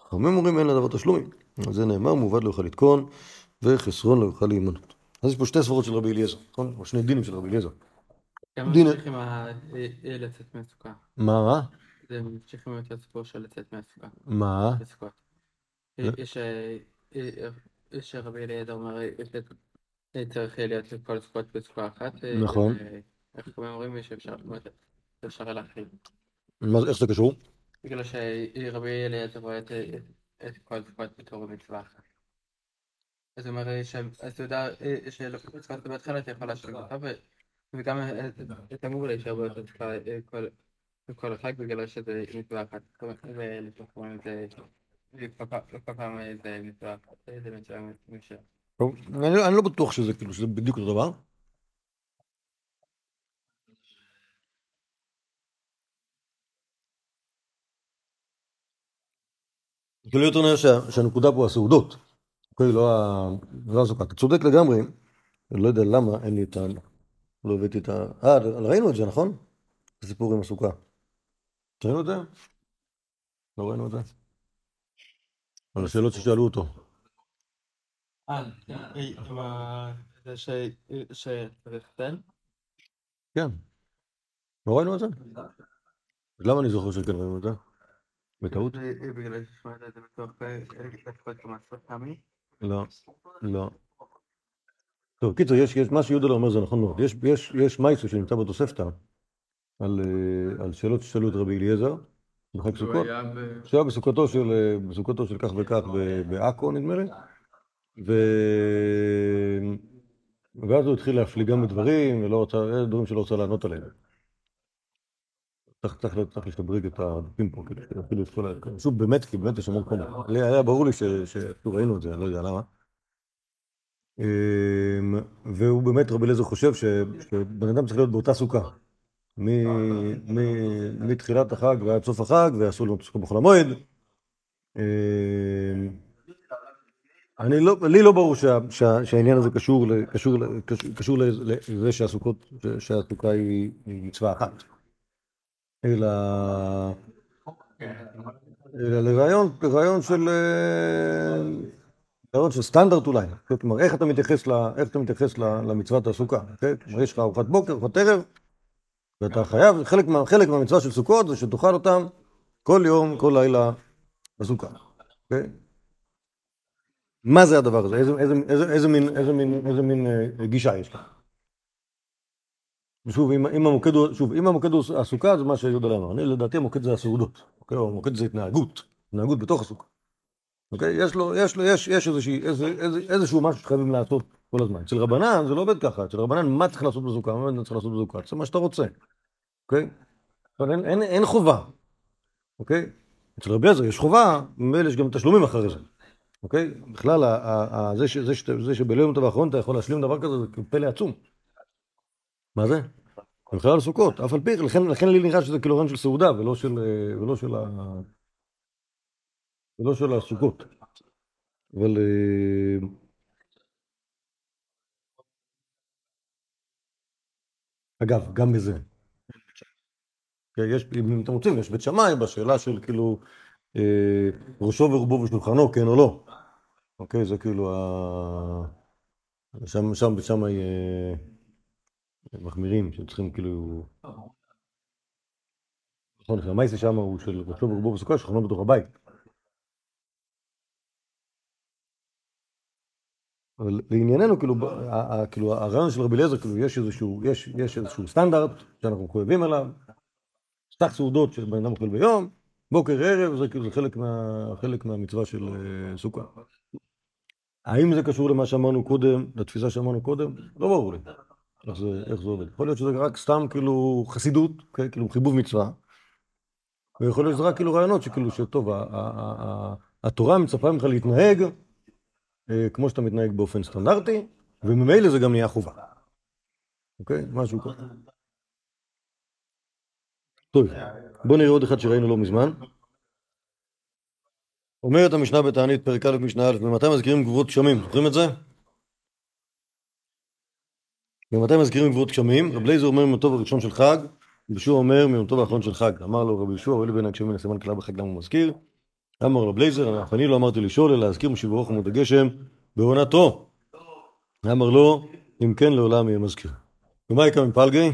חכמים אומרים אין לדבר תשלומים. על זה נאמר, מעובד לא יוכל לתקון, וחסרון לא יוכל להימנות. אז יש פה שתי סברות של רבי אליעזר, נכון? או שני דינים של רבי אליעזר. דין- ממשיך עם אה, אה, לצאת מהסוכה? מה, מה? זה ממשיך עם הסיפור של לצאת מהסוכה. מה? יש אה, יש רבי אליעזר אומר, צריך להיות לכל הסוכות בסוכה אחת. נכון. איך אומרים שאפשר. מה- איך זה קשור? בגלל שרבי אליעזר רואה את- את- כל הסוכות בתור מצווה אחת. אז הוא אומר. אז יודע אה, שלצפת בהתחלה אתה יכול להשלים אותה וגם אה, אתה אמור להישאר באותה תקופה אה, כל- החג בגלל שזה מצווה אחת. אומרת, זה. כל פעם- אה, זה מצווה אחת. מצווה לא- אני לא בטוח שזה כאילו, שזה בדיוק אותו דבר. כאילו יותר נראה שה- שהנקודה פה הסעודות, אוקיי, לא ה- לא הסוכה. אתה צודק לגמרי, אני לא יודע למה אין לי את ה... לא הבאתי את ה... אה, ראינו את זה, נכון? הסיפור עם הסוכה. ראינו את זה? לא ראינו את זה? על השאלות ששאלו אותו. אה. שצריך תן? כן. לא ראינו את זה? למה אני זוכר שכן ראינו את זה? בטעות? בגלל ששמעת את זה בתוך? לא, לא. טוב, קיצור, יש, יש, מה שיהודה אומר זה נכון מאוד. יש, יש, יש מייסו שנמצא בתוספתא על, אה, על שאלות ששאלו את רבי אליעזר בחג סוכות. שהיה בסוכתו של, אה, בסוכתו של כך וכך בעכו, נדמה לי. ו... ואז הוא התחיל להפליגם בדברים, ולא רצה, אה, דברים שלא רצה לענות עליהם. צריך, לשדרג את הדפים פה, כדי שיפעילו את כל ה... שוב, באמת, כי באמת יש המון חומר. היה ברור לי ש... ש... שוב, ראינו את זה, אני לא יודע למה. אמ, והוא באמת, רבי אליעזר חושב. שבן אדם צריך להיות באותה סוכה. מתחילת החג ועד סוף החג, ואסור ללמוד סוכה בחול המועד. אמ, אני לא, לי לא ברור שה, שה, שהעניין הזה קשור, קשור, קשור, קשור לזה שהסוכות, שהסוכה היא מצווה אחת, אלא, אלא לרעיון, לרעיון של, אה, לרעיון של סטנדרט אולי, כלומר איך אתה מתייחס, ל, איך אתה מתייחס ל, למצוות הסוכה, כן? כלומר יש לך ארוחת בוקר, ארוחת ערב, ואתה חייב, חלק, מה, חלק מהמצווה של סוכות זה שתאכל אותם כל יום, כל לילה בסוכה, כן? מה זה הדבר הזה? איזה, איזה, איזה, איזה מין, איזה מין, איזה מין אה, גישה יש לך? ושוב, אם, אם המוקד הוא, שוב, אם המוקד הוא הסוכה, זה מה שיהודה אמר. אני, לדעתי המוקד זה הסעודות, אוקיי? או המוקד זה התנהגות, התנהגות בתוך הסוכה. אוקיי? יש לו, יש לו, יש, יש איזושהי, איזה, איזה, איזשהו משהו שחייבים לעשות כל הזמן. אצל רבנן זה לא עובד ככה, אצל רבנן מה צריך לעשות בסוכה? מה צריך לעשות בסוכה? זה מה שאתה רוצה, אוקיי? אבל אין, אין, אין חובה, אוקיי? אצל רבי עזר יש חובה, ממילא יש גם תשלומים אחרי זה. אוקיי? בכלל, ה- ה- ה- זה ש- זה ש- זה שבליל יום טוב האחרון אתה יכול להשלים דבר כזה, זה פלא עצום. מה זה? בכלל על סוכות, אף על פי, לכן, לי נראה שזה כאילו רעיון של סעודה, ולא של, אה, ולא של, ה... ולא של הסוכות. אבל... אה, אגב, גם בזה. כן, יש, אם אתם רוצים, יש בית שמאי בשאלה של כאילו אה, ראשו ורובו ושולחנו, כן או לא. אוקיי, זה כאילו ה... שם, שם, שם אה, מחמירים, שצריכים כאילו... נכון, המייסי שם הוא של ראשו ורובו וסוכה, שולחנו בתוך הבית. אבל לענייננו, כאילו, כאילו, הרעיון של רבי אליעזר, כאילו, יש איזשהו, יש, יש איזשהו סטנדרט שאנחנו מחויבים אליו, סך סעודות שבן אדם אוכל ביום, בוקר ערב, זה כאילו חלק, מה, חלק מהמצווה של אה, סוכה. האם זה קשור למה שאמרנו קודם, לתפיסה שאמרנו קודם? לא ברור לי. איך זה, איך זה עובד. יכול להיות שזה רק סתם כאילו חסידות, okay? כאילו חיבוב מצווה, ויכול להיות שזה רק כאילו רעיונות שכאילו שטוב, התורה מצפה ממך להתנהג אה, כמו שאתה מתנהג באופן סטנדרטי, וממילא זה גם נהיה חובה. אוקיי? משהו כזה. טוב, בוא נראה עוד אחד שראינו לא מזמן. אומרת המשנה בתענית, פרק א', משנה א', במתי מזכירים גבורות גשמים? זוכרים את זה? במתי מזכירים גבורות גשמים? רבי אליעזר אומר מיום טוב הראשון של חג, יהושע אומר מיום טוב האחרון של חג. אמר לו רבי יהושע, אוהל בין הגשמים לסימן כלל בחג למה הוא מזכיר? אמר רבי אליעזר, אף אני לא אמרתי לשאול, אלא להזכיר משיב הרוח ומוריד הגשם בעונתו. אמר לו, אם כן לעולם יהיה מזכיר. במאי קא מיפלגי?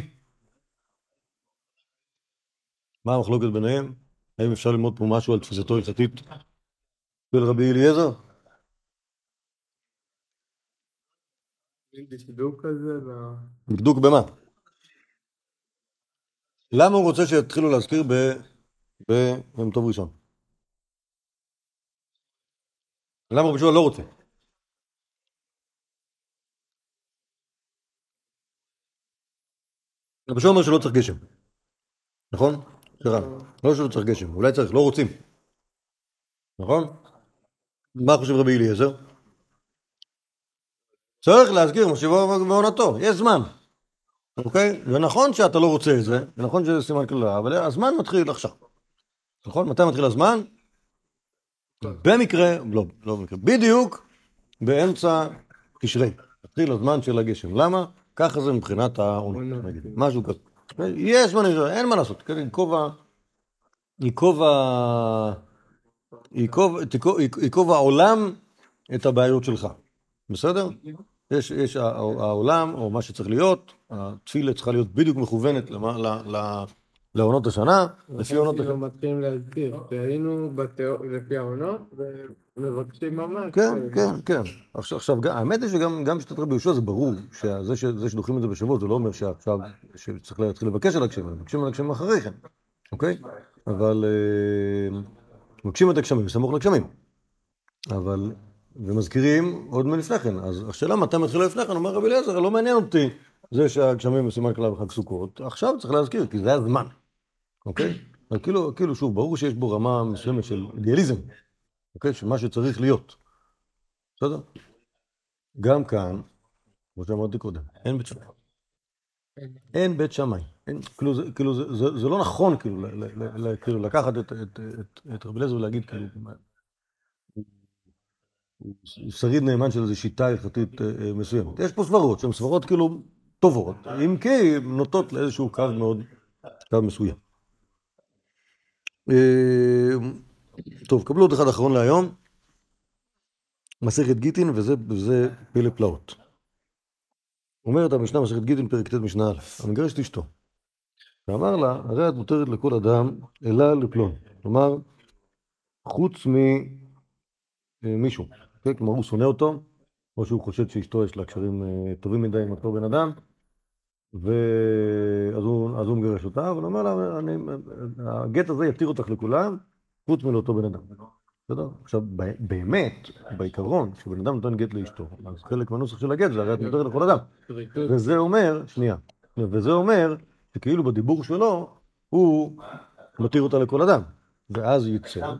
מה המחלוקת ביניהם? האם אפשר ללמוד פה משהו על תפיסתו ההלכתית של רבי אליעזר? דקדוק כזה? דקדוק במה? למה הוא רוצה שיתחילו להזכיר ביום טוב ראשון? למה רבי לא רוצה? רבי אומר שלא צריך גשם, נכון? סליחה, לא שלא צריך גשם, אולי צריך, לא רוצים, נכון? מה חושב רבי אליעזר? צריך להזכיר משיבו מעונתו, יש זמן. אוקיי? ונכון שאתה לא רוצה את זה, ונכון שזה סימן כללה, אבל הזמן מתחיל עכשיו. נכון? מתי מתחיל הזמן? במקרה, לא, לא במקרה, בדיוק באמצע תשרי. מתחיל הזמן של הגשם. למה? ככה זה מבחינת העונה, משהו כזה. יש זמן, אין מה לעשות, כן, ייקוב ייקוב ייקוב העולם את הבעיות שלך, בסדר? יש, יש העולם, או מה שצריך להיות, התפילה צריכה להיות בדיוק מכוונת לעונות השנה, לפי עונות השנה. מתחילים להסביר, שהיינו לפי העונות, ומבקשים ממש. כן, כן, כן. עכשיו, האמת היא שגם בשיטת רבי יהושע זה ברור, שזה שדוחים את זה בשבוע, זה לא אומר שעכשיו, שצריך להתחיל לבקש על הגשמים, מבקשים על הגשמים אחרי כן, אוקיי? אבל אה, מבקשים את הגשמים, סמוך לגשמים. אבל ומזכירים עוד מלפני כן. אז השאלה מתי מתחילה לפני כן, אומר רבי אליעזר, לא מעניין אותי זה שהגשמים בסימן כלל בחג סוכות, עכשיו צריך להזכיר, כי זה הזמן, אוקיי? אז כאילו, כאילו, שוב, ברור שיש בו רמה מסוימת של אידיאליזם, אוקיי? שמה שצריך להיות. בסדר? גם כאן, כמו שאמרתי קודם, אין בית שמאי. אין בית שמאי. אין, כאילו, זה, כאילו זה, זה, זה לא נכון כאילו, ל, ל, ל, כאילו לקחת את, את, את, את רבי אליעזר ולהגיד כאילו, הוא שריד נאמן של איזו שיטה הלכתית אה, אה, מסוימת. יש פה סברות שהן סברות כאילו טובות, אם כי הן נוטות לאיזשהו קו מאוד, קו מסוים. אה, טוב, קבלו עוד אחד אחרון להיום. מסכת גיטין, וזה, פלא פלאות. אומרת המשנה מסכת גיטין, פרק ט' משנה א', המגרש את אשתו. ואמר לה, הרי את מותרת לכל אדם, אלא לפלון. כלומר, חוץ ממישהו. כן, כלומר הוא שונא אותו, או שהוא חושד שאשתו יש לה קשרים אה, טובים מדי עם אותו בן אדם, ואז הוא, הוא מגרש אותה, אבל הוא אומר לה, אני, הגט הזה יתיר אותך לכולם, חוץ מלאותו בן אדם. בסדר? עכשיו, באמת, בעיקרון, כשבן אדם נותן גט לאשתו, אז חלק מהנוסח של הגט זה הרי את נותנת לכל אדם. וזה אומר, שנייה, וזה אומר שכאילו בדיבור שלו, הוא מתיר אותה לכל אדם. ואז יצא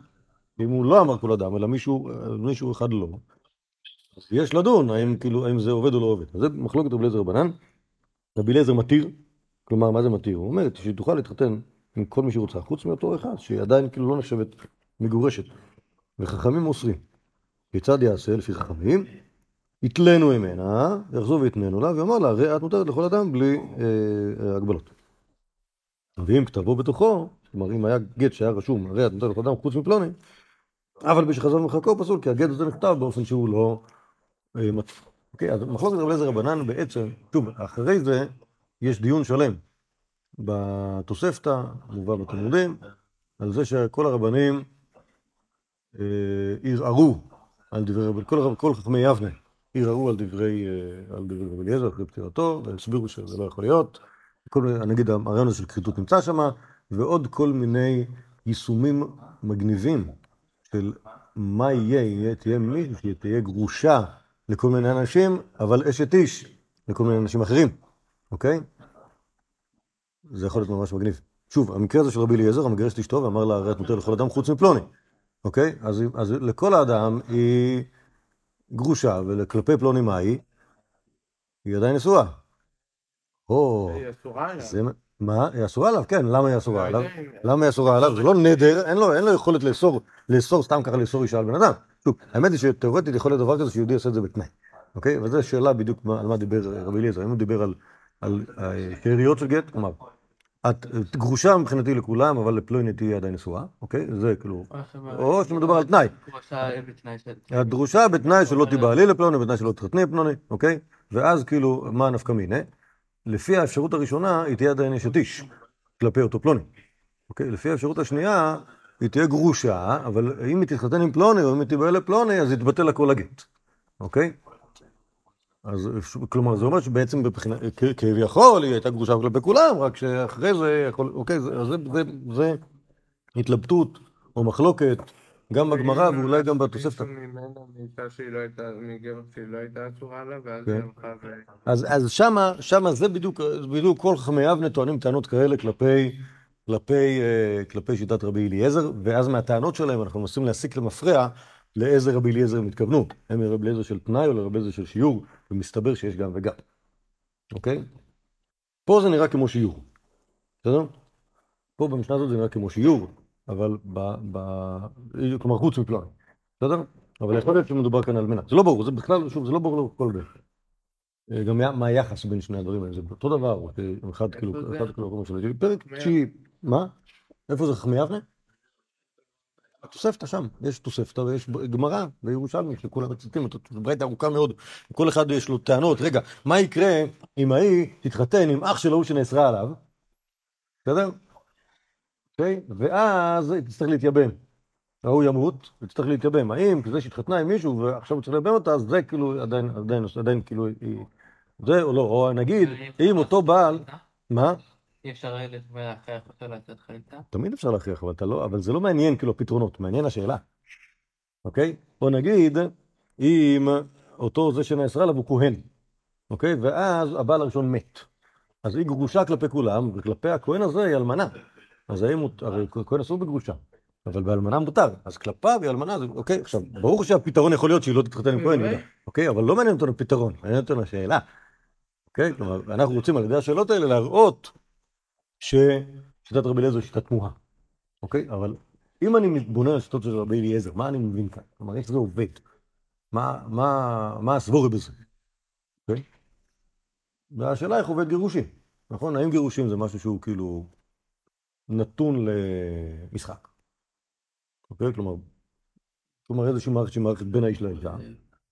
אם הוא לא אמר כל אדם, אלא מישהו, מישהו אחד לא, אז יש לדון האם, כאילו, האם זה עובד או לא עובד. אז זה מחלוקת רבי אליעזר רבנן. רבי אליעזר מתיר, כלומר, מה זה מתיר? הוא אומר שהיא תוכל להתחתן עם כל מי שרוצה, חוץ מאותו אחד, שהיא עדיין כאילו לא נחשבת מגורשת. וחכמים אוסרים. כיצד יעשה לפי חכמים? יתלנו ממנה, יחזור ויתננו לה, ויאמר לה, הרי את מותרת לכל אדם בלי אה, הגבלות. ואם כתבו בתוכו, כלומר אם היה גט שהיה רשום, הרי את מותרת לכל אדם חוץ מפלוני, אבל בשחזון מחלקו פסול, כי הגט הזה נכתב באופן שהוא לא... אה, אוקיי, אז מחלוקת רבי אליעזר רבנן בעצם, שוב, אחרי זה יש דיון שלם בתוספתא, מובא בתלמודים, על זה שכל הרבנים אה, ערערו על דברי, כל, כל חכמי יבנה ערערו על דברי, אה, רבי אליעזר אחרי פטירתו, והסבירו שזה לא יכול להיות. נגיד הרעיון הזה של כריתות נמצא שם, ועוד כל מיני יישומים מגניבים של מה יהיה, יהיה תהיה מישהו שתהיה גרושה לכל מיני אנשים, אבל אשת איש לכל מיני אנשים אחרים, אוקיי? זה יכול להיות ממש מגניב. שוב, המקרה הזה של רבי אליעזר, המגרש את אשתו ואמר לה, הרי את מותר לכל אדם חוץ מפלוני, אוקיי? אז, אז לכל האדם היא גרושה, וכלפי פלוני מה היא? היא עדיין נשואה. או, זה, מה? היא אסורה עליו? כן, למה היא אסורה עליו? למה היא אסורה עליו? זה לא נדר, אין לו, אין לו יכולת לאסור, לאסור סתם ככה לאסור אישה על בן אדם. שוב, האמת היא שתאורטית יכול להיות דבר כזה שיהודי עושה את זה בתנאי, אוקיי? וזו שאלה בדיוק על מה דיבר רבי אליעזר, אם הוא דיבר על, על שאריות של גט, כלומר, את גרושה מבחינתי לכולם, אבל לפלוני תהיי עדיין נשואה, אוקיי? זה כאילו, או שמדובר על תנאי. את דרושה בתנאי שלא תיבעלי לפלוני, בתנאי שלא תחתני לפלוני, אוקיי? ואז כאילו, מה נפקא מיני? לפי האפשרות הראשונה, היא תהיה עדיין אשת איש כלפי אותו פלוני. אוקיי? לפי האפשרות השנייה, היא תהיה גרושה, אבל אם היא תתחתן עם פלוני, או אם היא תיבהל לפלוני, אז יתבטל הכל הגט. אוקיי? אז כלומר, זה אומר שבעצם בבחינה, כביכול היא הייתה גרושה כלפי כולם, רק שאחרי זה, יכול, אוקיי, זה, זה, זה, זה התלבטות או מחלוקת גם בגמרא ואולי גם בתוספתא. לא לא כן. אז, שמה, שמה זה בדיוק, בדיוק כל חכמי אבנה טוענים טענות כאלה כלפי, כלפי, אה, כלפי שיטת רבי אליעזר, ואז מהטענות שלהם אנחנו מנסים להסיק למפרע לאיזה רבי אליעזר הם התכוונו. הם לרבי אליעזר של תנאי או לרבי אליעזר של שיעור, ומסתבר שיש גם וגם. אוקיי? פה זה נראה כמו שיעור. בסדר? פה במשנה הזאת זה נראה כמו שיעור, אבל ב... ב... כלומר חוץ מפלוני. בסדר? אבל יכול להיות שמדובר כאן על מנה. זה לא ברור, זה בכלל, שוב, זה לא ברור לכל דרך. אה, גם מה- היחס בין שני הדברים האלה, זה אותו דבר, אחד כאילו? אחד כאילו. פרק תשיעי, מה? איפה זה חכמי אבנה? התוספתא שם, יש תוספתא ויש גמרא וירושלמי שכולם מצטטים ברייתא ארוכה מאוד, כל אחד יש לו טענות, רגע, מה יקרה אם ההיא תתחתן עם אח שלו שנאסרה עליו, בסדר? אוקיי? ואז היא תצטרך להתייבם. ההוא ימות, ותצטרך להתייבם. האם כזה שהתחתנה עם מישהו ועכשיו הוא צריך לייבם אותה, אז זה כאילו עדיין, עדיין, עדיין כאילו, היא- זה או לא, או נגיד, אם אותו בעל, מה? אי אפשר להכריח אותו לצאת חליצה? תמיד אפשר להכריח, אבל, לא, אבל זה לא מעניין כאילו הפתרונות, מעניין השאלה, אוקיי? או נגיד, אם אותו זה שנאסרה עליו הוא כהן, אוקיי? ואז הבעל הראשון מת. אז היא גרושה כלפי כולם, וכלפי הכהן הזה היא אלמנה. אז האם הוא, הרי כהן אסור בגרושה, אבל באלמנה מותר. אז כלפיו היא אלמנה, אוקיי? עכשיו, ברור שהפתרון יכול להיות שהיא לא תתחתן עם כהן, אוקיי? אבל לא מעניין אותנו הפתרון, מעניין אותנו השאלה. אוקיי? כלומר, אנחנו רוצים על ידי השאלות האלה להראות ששיטת רבי אליעזר היא שיטה תמוהה. אוקיי? אבל אם אני מתבונן על שיטות של רבי אליעזר, מה אני מבין כאן? כלומר, איך זה עובד? מה הסבורי בזה? אוקיי? והשאלה איך עובד גירושים, נכון? האם גירושים זה משהו שהוא כאילו נתון למשחק? אוקיי? כלומר, כלומר איזושהי מערכת שהיא מערכת בין האיש לאישה,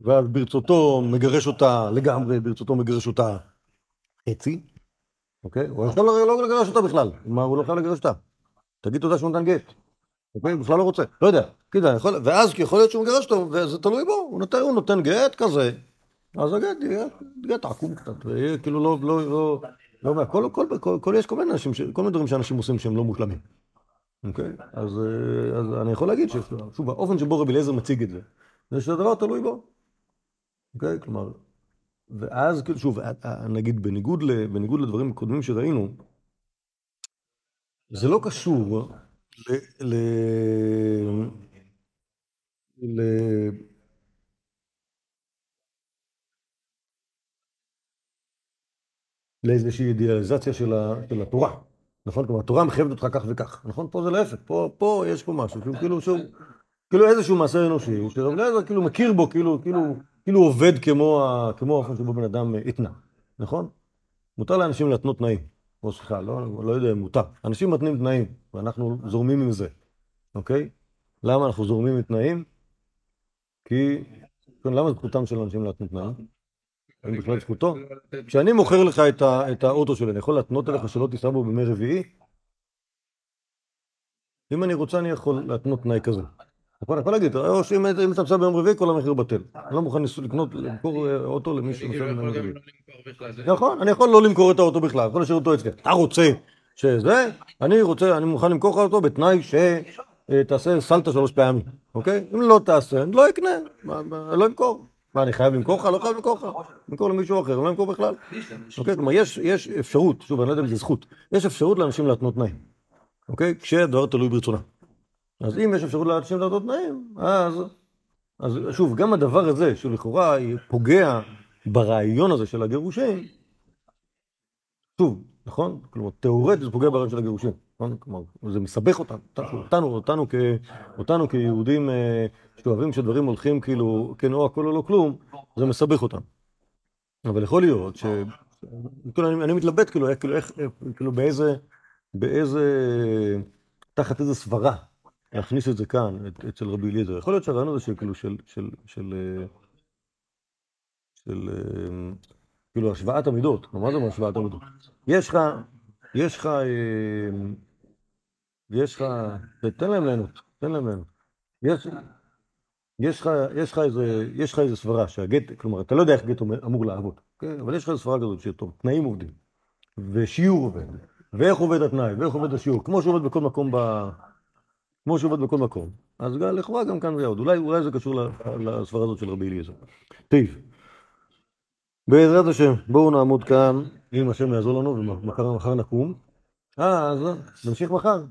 ואז ברצותו מגרש אותה לגמרי, ברצותו מגרש אותה חצי, אוקיי? הוא יכול לא לא לגרש אותה בכלל, מה, הוא לא חייב לגרש אותה. תגיד תודה שהוא נתן גט. אוקיי? בכלל לא רוצה. לא יודע. כאילו, יכול, ואז יכול להיות שהוא מגרש אותו, וזה תלוי בו. הוא נותן, הוא נותן גט כזה, אז הגט יהיה גט עקום קצת, ויהיה כאילו לא, לא, לא, לא, לא כל, כל, כל, יש כל מיני אנשים, כל מיני דברים שאנשים עושים שהם לא מושלמים. אוקיי? אז, אה, אז אני יכול להגיד ששוב, האופן שבו רבי אליעזר מציג את זה, זה שהדבר תלוי בו. אוקיי? כלומר, ואז כאילו, שוב, ה- ה- נגיד בניגוד, ל, בניגוד לדברים הקודמים שראינו, זה לא קשור ל... ל... ל... לאיזושהי אידיאליזציה של, ה... של התורה, נכון? כלומר, התורה מחייבת אותך כך וכך, נכון? פה זה להפך, פה, פה יש פה משהו שהוא כאילו, שהוא, כאילו איזשהו מעשה אנושי, שרב אליעזר כאילו מכיר בו, כאילו, כאילו, כאילו עובד כמו. כמו האופן שבו בן אדם התנה, נכון? מותר לאנשים להתנות תנאים, או סליחה, לא, לא יודע אם מותר, אנשים מתנים תנאים, ואנחנו זורמים עם זה, אוקיי? למה אנחנו זורמים עם תנאים? כי, כן, למה זכותם של אנשים להתנות תנאים? בכלל זכותו? כשאני מוכר לך את, האוטו שלי, אני יכול להתנות עליך שלא תיסע בו בימי רביעי? אם אני רוצה, אני יכול להתנות תנאי כזה. נכון, אני יכול להגיד, או שאם אם אתה נוסע ביום רביעי, כל המחיר בטל. אני לא מוכן לקנות, למכור אה, אוטו למי שנוסע ביום רביעי. לא נכון, אני יכול לא למכור את האוטו בכלל, יכול להשאיר אותו אצלי. אתה רוצה שזה, אני רוצה, אני מוכן למכור לך אותו בתנאי שתעשה סלטה שלוש פעמים, אוקיי? אם לא תעשה, אני לא אקנה, לא אמכור. מה, אני חייב למכור לך? לא חייב למכור לך. למכור למישהו אחר, לא למכור בכלל. אוקיי? כלומר, יש, אפשרות, שוב, אני לא יודע אם זה זכות, יש אפשרות לאנשים להתנות תנאים, אוקיי? כשהדבר תלוי ברצונם. אז אם יש אפשרות לאנשים להתנות תנאים, אז, אז שוב, גם הדבר הזה, שלכאורה פוגע ברעיון הזה של הגירושים, שוב, נכון? כלומר, תיאורטית זה פוגע ברעיון של הגירושים, נכון? כלומר, זה מסבך אותנו, אותנו, אותנו כיהודים אה, שאוהבים שדברים הולכים כאילו, כן או הכל או לא כלום, זה מסבך אותנו. אבל יכול להיות ש... כאילו, אני, אני מתלבט כאילו, כאילו, איך, כאילו באיזה, באיזה, תחת איזה סברה להכניס את זה כאן, אצל רבי אליעזר. יכול להיות שהרעיון הזה של, כאילו, של, של, של, של, כאילו, השוואת המידות, מה זה אומר השוואת המידות? יש לך, יש לך, אה, יש לך, תן להם ליהנות, תן להם ליהנות. יש, יש לך, יש לך איזה, יש לך איזה סברה שהגט, כלומר, אתה לא יודע איך גט אמור לעבוד, כן? אבל יש לך איזה סברה כזאת שטוב, תנאים עובדים, ושיעור עובד, ואיך עובד התנאי, ואיך עובד השיעור, כמו שעובד בכל מקום ב... כמו שעובד בכל מקום. אז לכאורה גם כאן זה יעבוד. אולי, אולי זה קשור לסברה הזאת של רבי אליעזר. טוב. בעזרת השם, בואו נעמוד כאן, אם השם יעזור לנו, ומחר מחר נקום. אה, אז נמשיך מחר.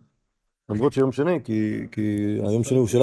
למרות שיום שני, כי, כי היום שני הוא שלנו.